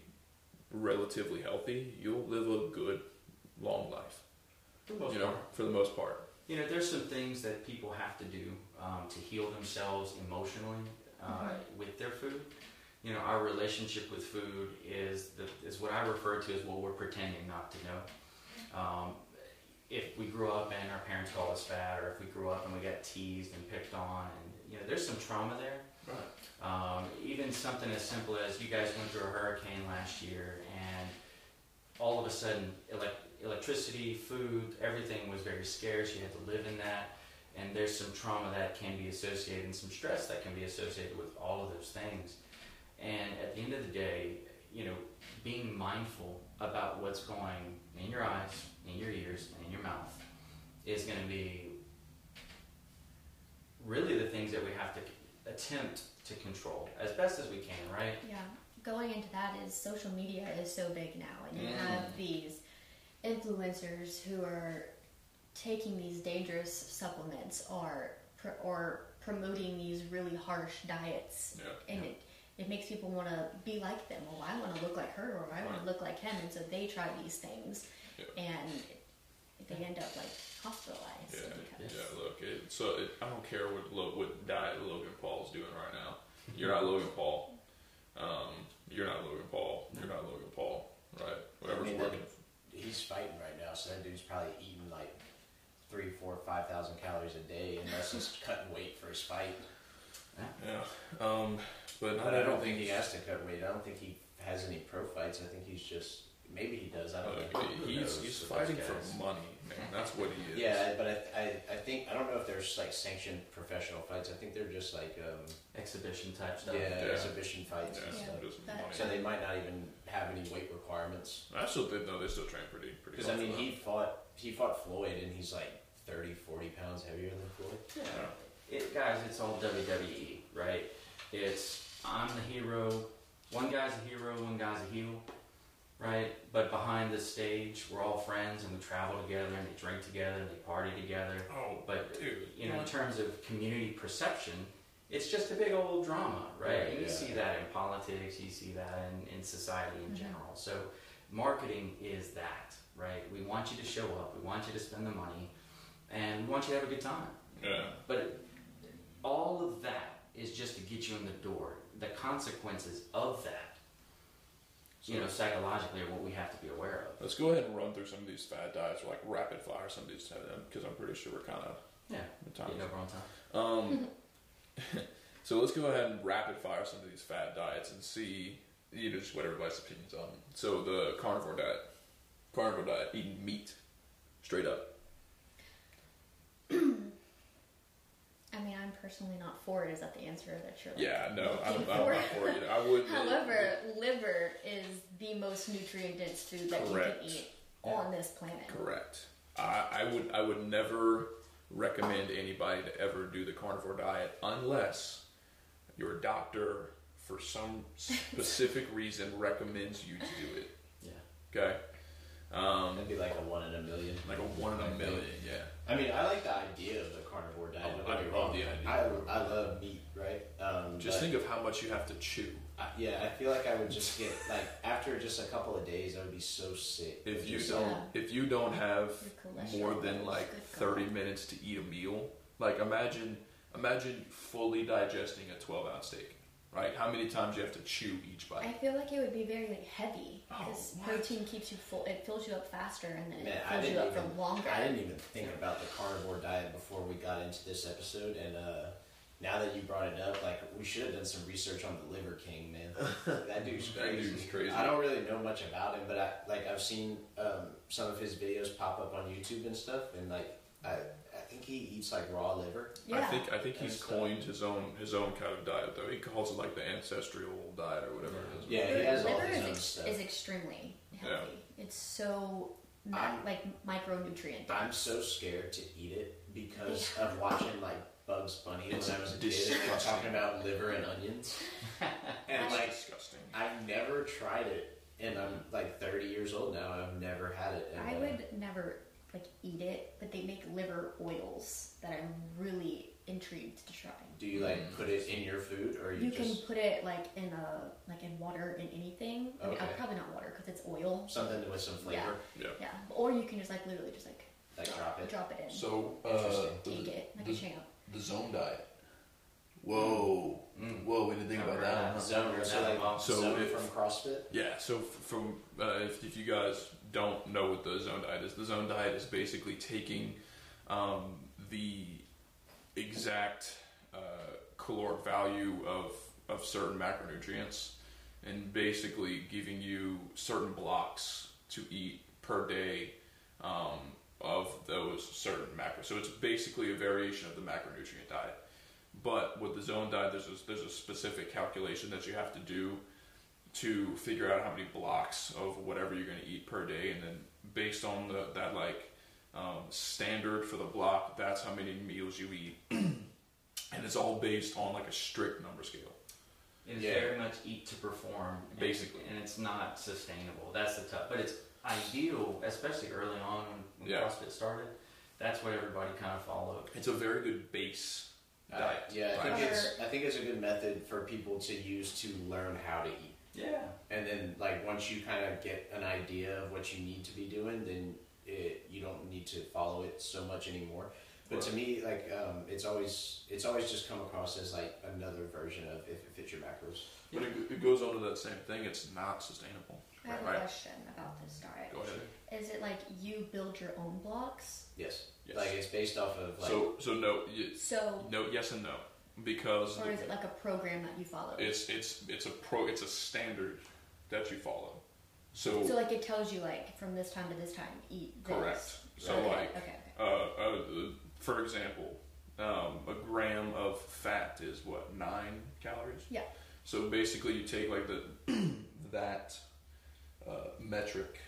relatively healthy, you'll live a good, long life. For the most You know, part. for the most part. You know, there's some things that people have to do um, to heal themselves emotionally uh, with their food. You know, our relationship with food is the, is what I refer to as what we're pretending not to know. Um, if we grew up and our parents called us fat, or if we grew up and we got teased and picked on, and you know, there's some trauma there. Right. Um, even something as simple as you guys went through a hurricane last year, and all of a sudden, elec- electricity, food, everything was very scarce. You had to live in that, and there's some trauma that can be associated, and some stress that can be associated with all of those things. And at the end of the day, you know, being mindful about what's going in your eyes, in your ears, and in your mouth is going to be really the things that we have to attempt to control as best as we can, right? Yeah. Going into that is social media is so big now, and you Mm. have these influencers who are taking these dangerous supplements or pr- or promoting these really harsh diets, Yeah. and it it makes people want to be like them. Well, I want to look like her, or I want Right. to look like him, and so they try these things, Yeah. and they end up like hospitalized Yeah, because yeah. Look, it, so it, I don't care what Lo- what diet Logan Paul's doing right now. You're not Logan Paul. Um, you're not Logan Paul. You're not Logan Paul. Right? Whatever's I mean, working. He's fighting right now, so that dude's probably eating like three, four, five thousand calories a day, unless he's cutting weight for his fight. Yeah. Um, but But I don't think he has to cut weight. I don't think he has any pro fights. I think he's just maybe he does. I don't know. Uh, Who he's knows he's fighting for money, man. That's what he is. Yeah, but I, I, I think I don't know if there's like sanctioned professional fights. I think they're just like um, Exhibition type stuff. yeah, Yeah. exhibition fights and Yeah, stuff. just money. So they might not even have any weight requirements. I still did know they still train pretty pretty. Because I mean, he fought he fought Floyd, and he's like 30, 40 pounds heavier than Floyd. Yeah. It, guys, it's all WWE, right? It's I'm the hero. One guy's a hero, one guy's a heel, right? But behind the stage, we're all friends and we travel together and they drink together and they party together. Oh, But dude, you know, in terms of community perception, it's just a big old drama, right? Right, and you yeah. see that in politics, you see that in, in society in Mhm. general. So, marketing is that, right? We want you to show up, we want you to spend the money, and we want you to have a good time. yeah. But all of that is just to get you in the door. The consequences of that, So you know, psychologically, are what we have to be aware of. let's go ahead and run through some of these fad diets, or like rapid fire some of these because I'm pretty sure we're kind of Yeah, the time. getting over on time. Um, so let's go ahead and rapid fire some of these fad diets and see, you know, just what everybody's opinions on. So the carnivore diet, carnivore diet, eating meat, straight up. I mean, I'm personally not for it. Is that the answer that you're like, Yeah, no, I'm, I'm looking not for? for it. I would. However, liver is the most nutrient dense food that Correct. you can eat Yeah. on this planet. correct. I, I would. I would never recommend anybody to ever do the carnivore diet unless your doctor, for some specific reason, recommends you to do it. Yeah. Okay. Um, That'd be like a one in a million. like a one in a million. Yeah. I mean, I like the idea of the carnivore diet. Oh, I love wrong. the idea. I, I love meat, right? Um, Just think of how much you have to chew. I, yeah, I feel like I would just get like after just a couple of days, I would be so sick. If you Just, don't, Yeah. if you don't have more than like thirty minutes to eat a meal, like imagine, imagine fully digesting a twelve ounce steak. Right? How many times you have to chew each bite? I feel like it would be very like, heavy Oh, because what? protein keeps you full. It fills you up faster and then Man, it fills you up even, for longer. I didn't even think about the carnivore diet before we got into this episode, and uh, now that you brought it up, like we should have done some research on the Liver King, man. that dude's That crazy. dude's crazy. I don't really know much about him, but I like I've seen um, some of his videos pop up on YouTube and stuff, and like I, I think he eats like raw liver. yeah. I think I think he's uh, coined his own his own kind of diet though. He calls it like the ancestral diet or whatever it is. Yeah, he liver, all his is, own ex- stuff. is extremely Yeah. healthy. It's so ma- like micronutrient. I'm so scared to eat it because of watching like Bugs Bunny It's when I was a kid and disgusting. talking about liver and onions, and It's like disgusting. I've never tried it, and I'm like 30 years old now. I've never had it. And, I uh, would never like eat it, but they make liver oils that I'm really intrigued to try. Do you like put it in your food, or you, You just can put it like in a like in water in anything. I mean, uh, Okay. probably not water because it's oil. something with some flavor, Yeah. Yeah, or you can just like literally just like like drop it? drop it in, So Interesting. take it like a champ. the zone diet. Whoa, Mm. whoa! We didn't think about that. huh? Zone, Remember so like one. So zone from CrossFit. Yeah, so f- from uh, if, if you guys don't know what the zone diet is, the zone diet is basically taking um, the exact uh, caloric value of of certain macronutrients and basically giving you certain blocks to eat per day um, of those certain macros. So it's basically a variation of the macronutrient diet. But with the zone diet, there's a, there's a specific calculation that you have to do to figure out how many blocks of whatever you're going to eat per day, and then based on the, that like um, standard for the block, that's how many meals you eat, and it's all based on like a strict number scale. It's Yeah. very much eat to perform, and- Basically. and it's not sustainable. That's the tough, but it's ideal, especially early on when, when Yeah. CrossFit started. That's what everybody kind of followed. It's a very good base Uh, diet. yeah, I think it's I think it's a good method for people to use to learn how to eat. Yeah, And then, like, once you kind of get an idea of what you need to be doing, then it, you don't need to follow it so much anymore. But to me, like, um, it's always it's always just come across as like another version of if it fits your macros. But it, it goes on to that same thing. It's not sustainable. I have Right. a question about this diet. Go ahead. Is it like you build your own blocks? Yes, Yes. like it's based off of like so so no y- So, no yes and no because or is it like a program that you follow? it's it's it's a pro it's a standard that you follow. So, So like it tells you like from this time to this time eat this. correct. So okay. like, okay, okay. uh, uh, for example, um, a gram of fat is what nine calories. Yeah. So basically, you take like the that uh, metric,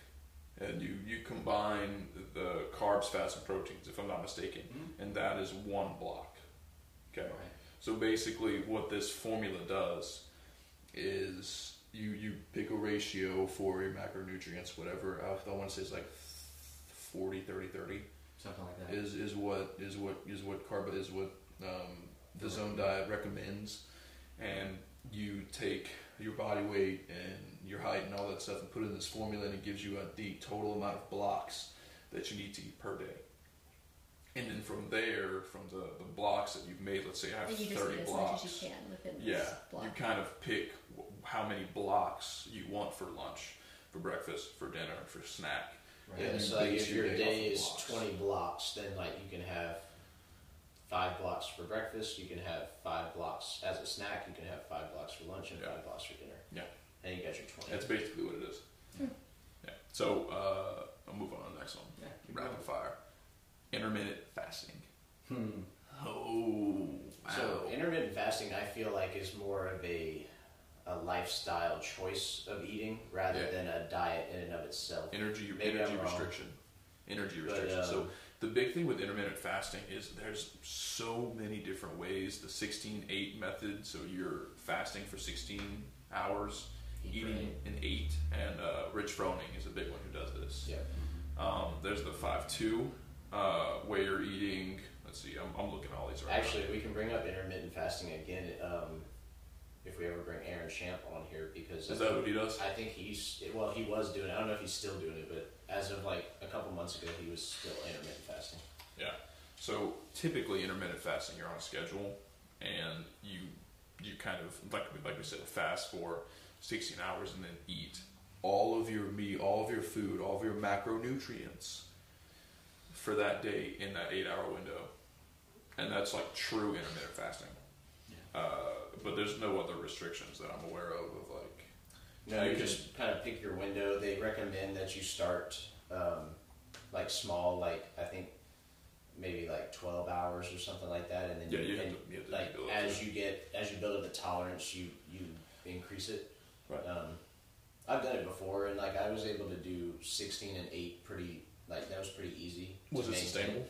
and you you combine the carbs, fats, and proteins, if I'm not mistaken, Mhm. and that is one block. Okay. Right. So basically, what this formula does is you you pick a ratio for your macronutrients, whatever. I, want to say it's like 40, 30, 30 Something like that. is is what is what is what carb is what um, the zone diet recommends, and you take your body weight and your height and all that stuff and put it in this formula, and it gives you a, the total amount of blocks that you need to eat per day. And then from there, from the, the blocks that you've made, let's say I have And you just 30 eat as blocks. much as you can within this Yeah, block. you kind of pick w- how many blocks you want for lunch, for breakfast, for dinner, for snack. Right. Yeah, And so like if your your day day is blocks. 20 blocks, then like you can have five blocks for breakfast, you can have five blocks as a snack, you can have five blocks for lunch and Yeah. five blocks for dinner. Yeah. And you got your 20. That's basically what it is. Hmm. Yeah. So uh, I'll move on to the next one. Yeah, Rapid fire. Intermittent fasting. Hmm. Oh, So intermittent fasting, I feel like, is more of a a lifestyle choice of eating rather Yeah. than a diet in and of itself. energy Maybe energy restriction. Energy But, restriction. so um, the big thing with intermittent fasting is there's so many different ways. The 16-8 method. So you're fasting for 16 hours, Eat eating an eight, and uh, Rich Froning is a big one who does this. Yeah. Um, there's the five two, uh, where you're eating. Let's see, I'm, I'm looking at all these right Actually, we can bring up intermittent fasting again um, if we ever bring Aaron Champ on here because now. Is that what he does? I think he's well, he was doing. it. I don't know if he's still doing it, but as of like a couple months ago, he was still intermittent fasting. Yeah. So typically, intermittent fasting, you're on a schedule, and you you kind of like like we said, fast for 16 hours and then eat all of your meat, all of your food, all of your macronutrients for that day in that eight-hour window, and that's like true intermittent fasting. Yeah. Uh, but there's no other restrictions that I'm aware of of like No, You just kind of pick your window. They recommend that you start um, like small, like I think maybe like twelve hours or something like that, and then yeah, you, you and to, you like as it. you get as you build up the tolerance, you you increase it. Right. Um, I've done it before, and like I was able to do sixteen and eight pretty like that was pretty easy. to was it sustainable?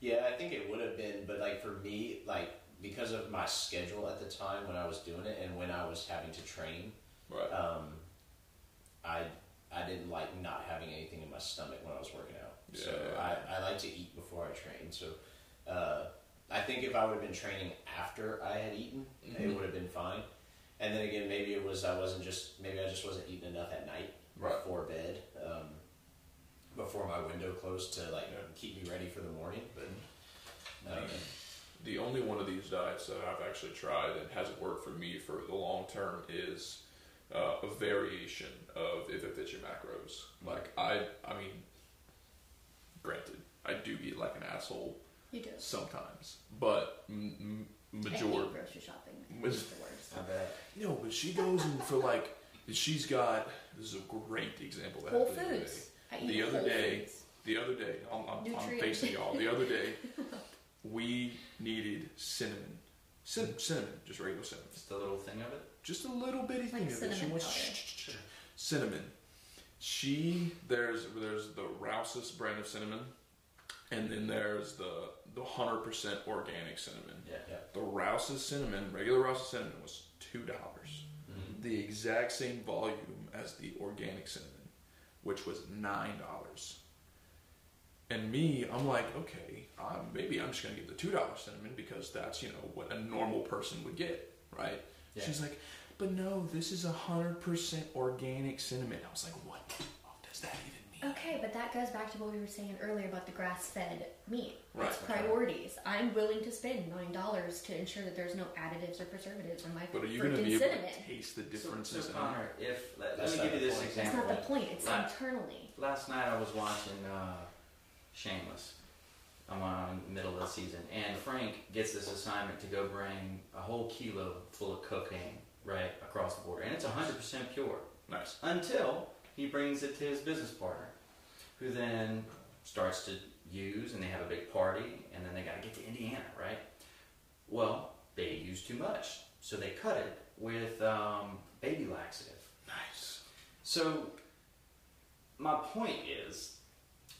Yeah, I think it would have been, but like for me, like because of my schedule at the time when I was doing it and when I was having to train, Right. um, I I didn't like not having anything in my stomach when I was working out. So Yeah. I, I like to eat before I train. So uh, I think if I would have been training after I had eaten, it Mhm. would have been fine. And then again, maybe it was I wasn't just maybe I just wasn't eating enough at night Right. before bed, um, before my window closed to like Yeah. keep me ready for the morning. But um, The only one of these diets that I've actually tried and hasn't worked for me for the long term is uh, a variation of if it fits your macros. Like I, I mean, granted, I do eat like an asshole You do. sometimes, but m- m- I hate majority. grocery shopping. Was- It's the worst. I bet. No, but she goes in for like she's got. This is a great example. That Whole happened the other day. Foods. I eat The other Whole day- Foods. The other day, I'm, I'm, I'm Nutrient. facing y'all. The other day, we needed cinnamon, Cin- cinnamon, just regular cinnamon. Just a little thing of it. just a little bitty thing Like of it. She cinnamon wants powder. shh, shh, shh, shh. cinnamon. She there's there's the Rouse's brand of cinnamon, and then there's the the hundred percent organic cinnamon. Yeah. yeah. The Rouse's cinnamon, regular Rouse's cinnamon, was two dollars, Mhm. the exact same volume as the organic cinnamon, which was nine dollars. And me, I'm like, okay, um, maybe I'm just gonna get the two dollar cinnamon because that's you know what a normal person would get, right? Yeah. She's like, but no, this is a hundred percent organic cinnamon. I was like, what the fuck does that even mean? But that goes back to what we were saying earlier about the grass-fed meat. Right. It's priorities. I'm willing to spend nine dollars to ensure that there's no additives or preservatives in my food. But are you gonna freaking be able cinnamon. to taste the So, differences? so in Conner, if let, let me give you this point. That's example. not the point. It's Right. internally. Last night I was watching uh, Shameless. I'm on middle of the season, and Frank gets this assignment to go bring a whole kilo full of cocaine right across the border, and it's 100% pure. Nice. Until he brings it to his business partner, who then starts to use, and they have a big party, and then they got to get to Indiana, right? Well, they use too much, so they cut it with um, baby laxative. Nice. So, my point is,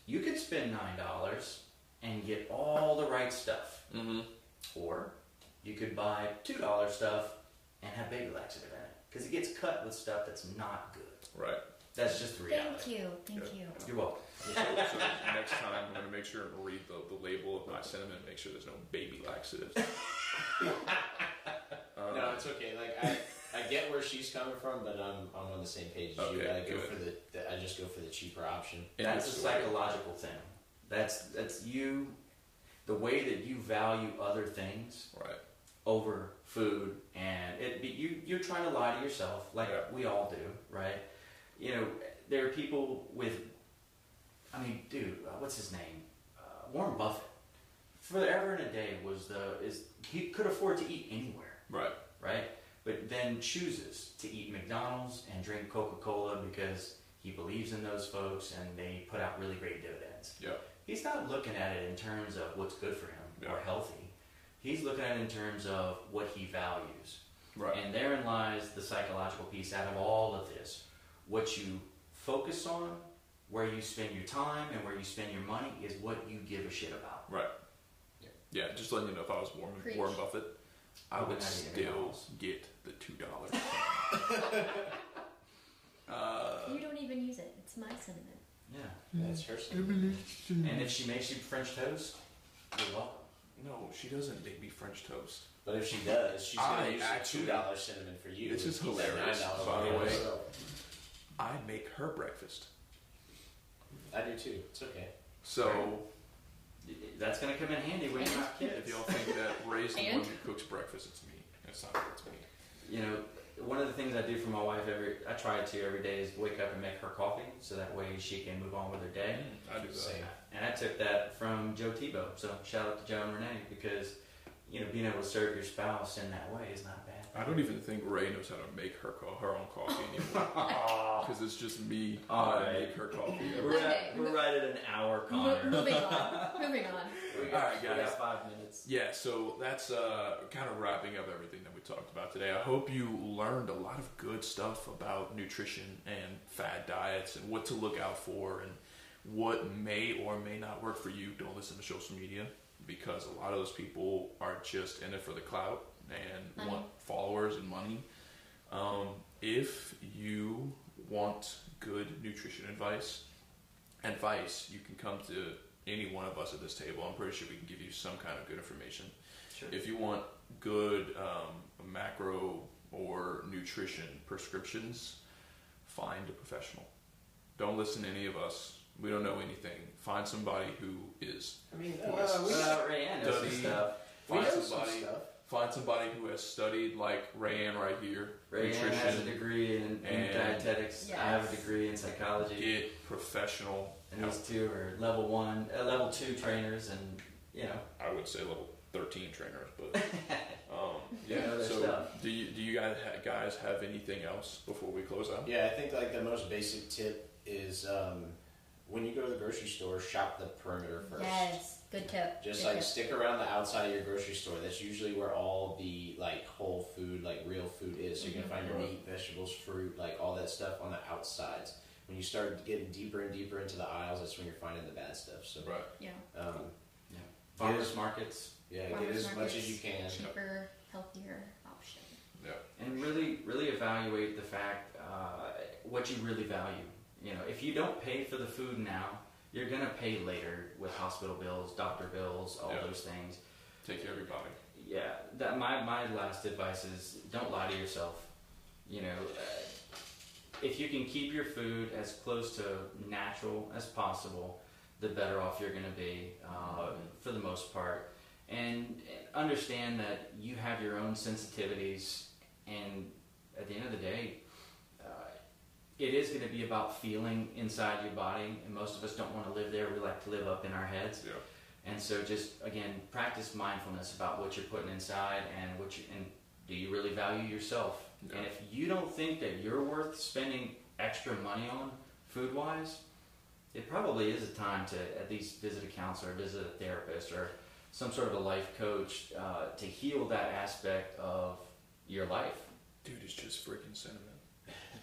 you could spend nine dollars and get all the right stuff, Mm-hmm. or you could buy two dollar stuff and have baby laxative in it because it gets cut with stuff that's not good. Right. That's just the reality. Thank you, thank Yeah. you. You're welcome. So, so next time, I'm going to make sure and read the, the label of my cinnamon. Make sure there's no baby laxatives. Uh, No, it's okay. Like I, I get where she's coming from, but I'm I'm on the same page as you. I go good. for the, the I just go for the cheaper option. and That's a psychological thing. That's that's you, the way that you value other things Right. over food, and it be, you you're trying to lie to yourself, like Yeah. we all do, right? You know, there are people with, I mean, dude, uh, what's his name? Uh, Warren Buffett. Forever and a day was the is he could afford to eat anywhere, Right. right? But then chooses to eat McDonald's and drink Coca Cola because he believes in those folks and they put out really great dividends. Yeah. He's not looking at it in terms of what's good for him or Yeah. healthy. He's looking at it in terms of what he values. Right. And therein lies the psychological piece out of all of this. What you focus on, where you spend your time, and where you spend your money is what you give a shit about. Right. Yeah. Yeah. Just letting you know, if I was Warren, Preach. Warren Buffett, I would would still get the two dollars. uh, You don't even use it. It's my cinnamon. Yeah. That's her. cinnamon. And if she makes you French toast, you're welcome. no, she doesn't make me French toast. But if she does, she's gonna I use actually- two dollar cinnamon for you. This is and keep that hilarious, by the for way. Yourself. I make her breakfast. I do too. It's okay. So That's going to come in handy when you have if kids. y'all think that Rae's the one And? who cooks breakfast, it's me. It's not it's me. You know, one of the things I do for my wife every, I try to every day is wake up and make her coffee so that way she can move on with her day. Mm, I do that. Same. And I took that from Joe Tebow. So shout out to Joe and Renee because, you know, being able to serve your spouse in that way is not bad. I don't even think Rae knows how to make her co- her own coffee anymore. Because it's just me All how to right. make her coffee. We're, at, we're right at an hour, Mo- Conner. moving on. moving on. We All right, we guys. got five minutes. Yeah, so that's uh, kind of wrapping up everything that we talked about today. I hope you learned a lot of good stuff about nutrition and fad diets and what to look out for and what may or may not work for you. Don't listen to social media because a lot of those people are just in it for the clout and Money. want followers and money. Um, if you want good nutrition advice, advice, you can come to any one of us at this table. I'm pretty sure we can give you some kind of good information. Sure. If you want good um, macro or nutrition prescriptions, find a professional. Don't listen to any of us. We don't know anything. Find somebody who is. I mean, Well, uh, we, Uh, Rae Ann knows some Study. stuff. we Find know some stuff. Find somebody who has studied like Rae Ann right here. Rae Ann has a degree in, in and- dietetics. I have a degree in psychology. Get professional. And these two are level one, uh, level two trainers, and you know, I would say level 13 trainers, but um, yeah. so stuff. do you do you guys ha- guys have anything else before we close out? Yeah, I think like the most basic tip is um, when you go to the grocery store, shop the perimeter first. Yes, good tip. Just good like tip. stick around the outside of your grocery store. That's usually where all the like whole food, like real food is. So you're gonna find your meat, vegetables, fruit, like all that stuff on the outsides. When you start getting deeper and deeper into the aisles, that's when you're finding the bad stuff. So Right. yeah. um, yeah. farmers markets, yeah, get Farmers as much as you can. Cheaper, healthier option. Yeah. and really, really evaluate the fact uh, what you really value. You know, if you don't pay for the food now, you're gonna pay later with hospital bills, doctor bills, all Yeah. those things. Take care of your body. Yeah, that my my last advice is don't lie to yourself. You know, uh, if you can keep your food as close to natural as possible, the better off you're to be uh, for the most part. And, and understand that you have your own sensitivities, and at the end of the day, it is going to be about feeling inside your body. And most of us don't want to live there. We like to live up in our heads. Yeah. And so just again, practice mindfulness about what you're putting inside and what you and do you really value yourself? Yeah. And if you don't think that you're worth spending extra money on food wise, it probably is a time to at least visit a counselor, visit a therapist, or some sort of a life coach uh, to heal that aspect of your life. Dude, it's just freaking cinnamon.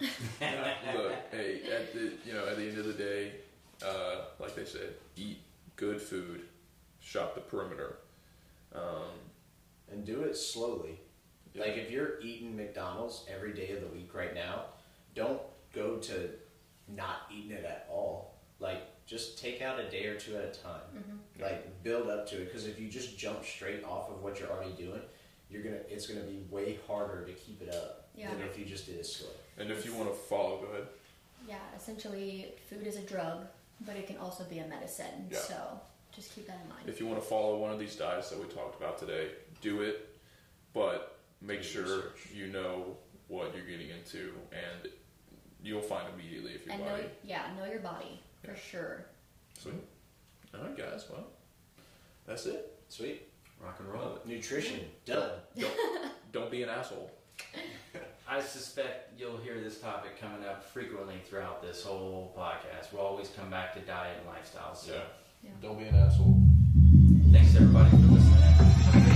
Look, hey, at the you know at the end of the day, uh, like they said, eat good food, shop the perimeter. Um, and do it slowly. yeah. Like if you're eating McDonald's every day of the week right now, don't go to not eating it at all. Like just take out a day or two at a time. Mhm. Like build up to it because if you just jump straight off of what you're already doing, you're gonna it's gonna be way harder to keep it up Yeah. than if you just did it slow. and if you want to follow, go ahead. Yeah, essentially, food is a drug, but it can also be a medicine. Yeah. So just keep that in mind. If you want to follow one of these diets that we talked about today, do it, but make Do sure research. you know what you're getting into, and you'll find immediately if your and body. know, yeah, know your body for sure. Sweet. All right, guys. Well, that's it. Sweet. Rock and roll. Nutrition done. Don't don't be an asshole. I suspect you'll hear this topic coming up frequently throughout this whole podcast. We'll always come back to diet and lifestyle. So Yeah. Yeah. Don't be an asshole. thanks everybody for listening.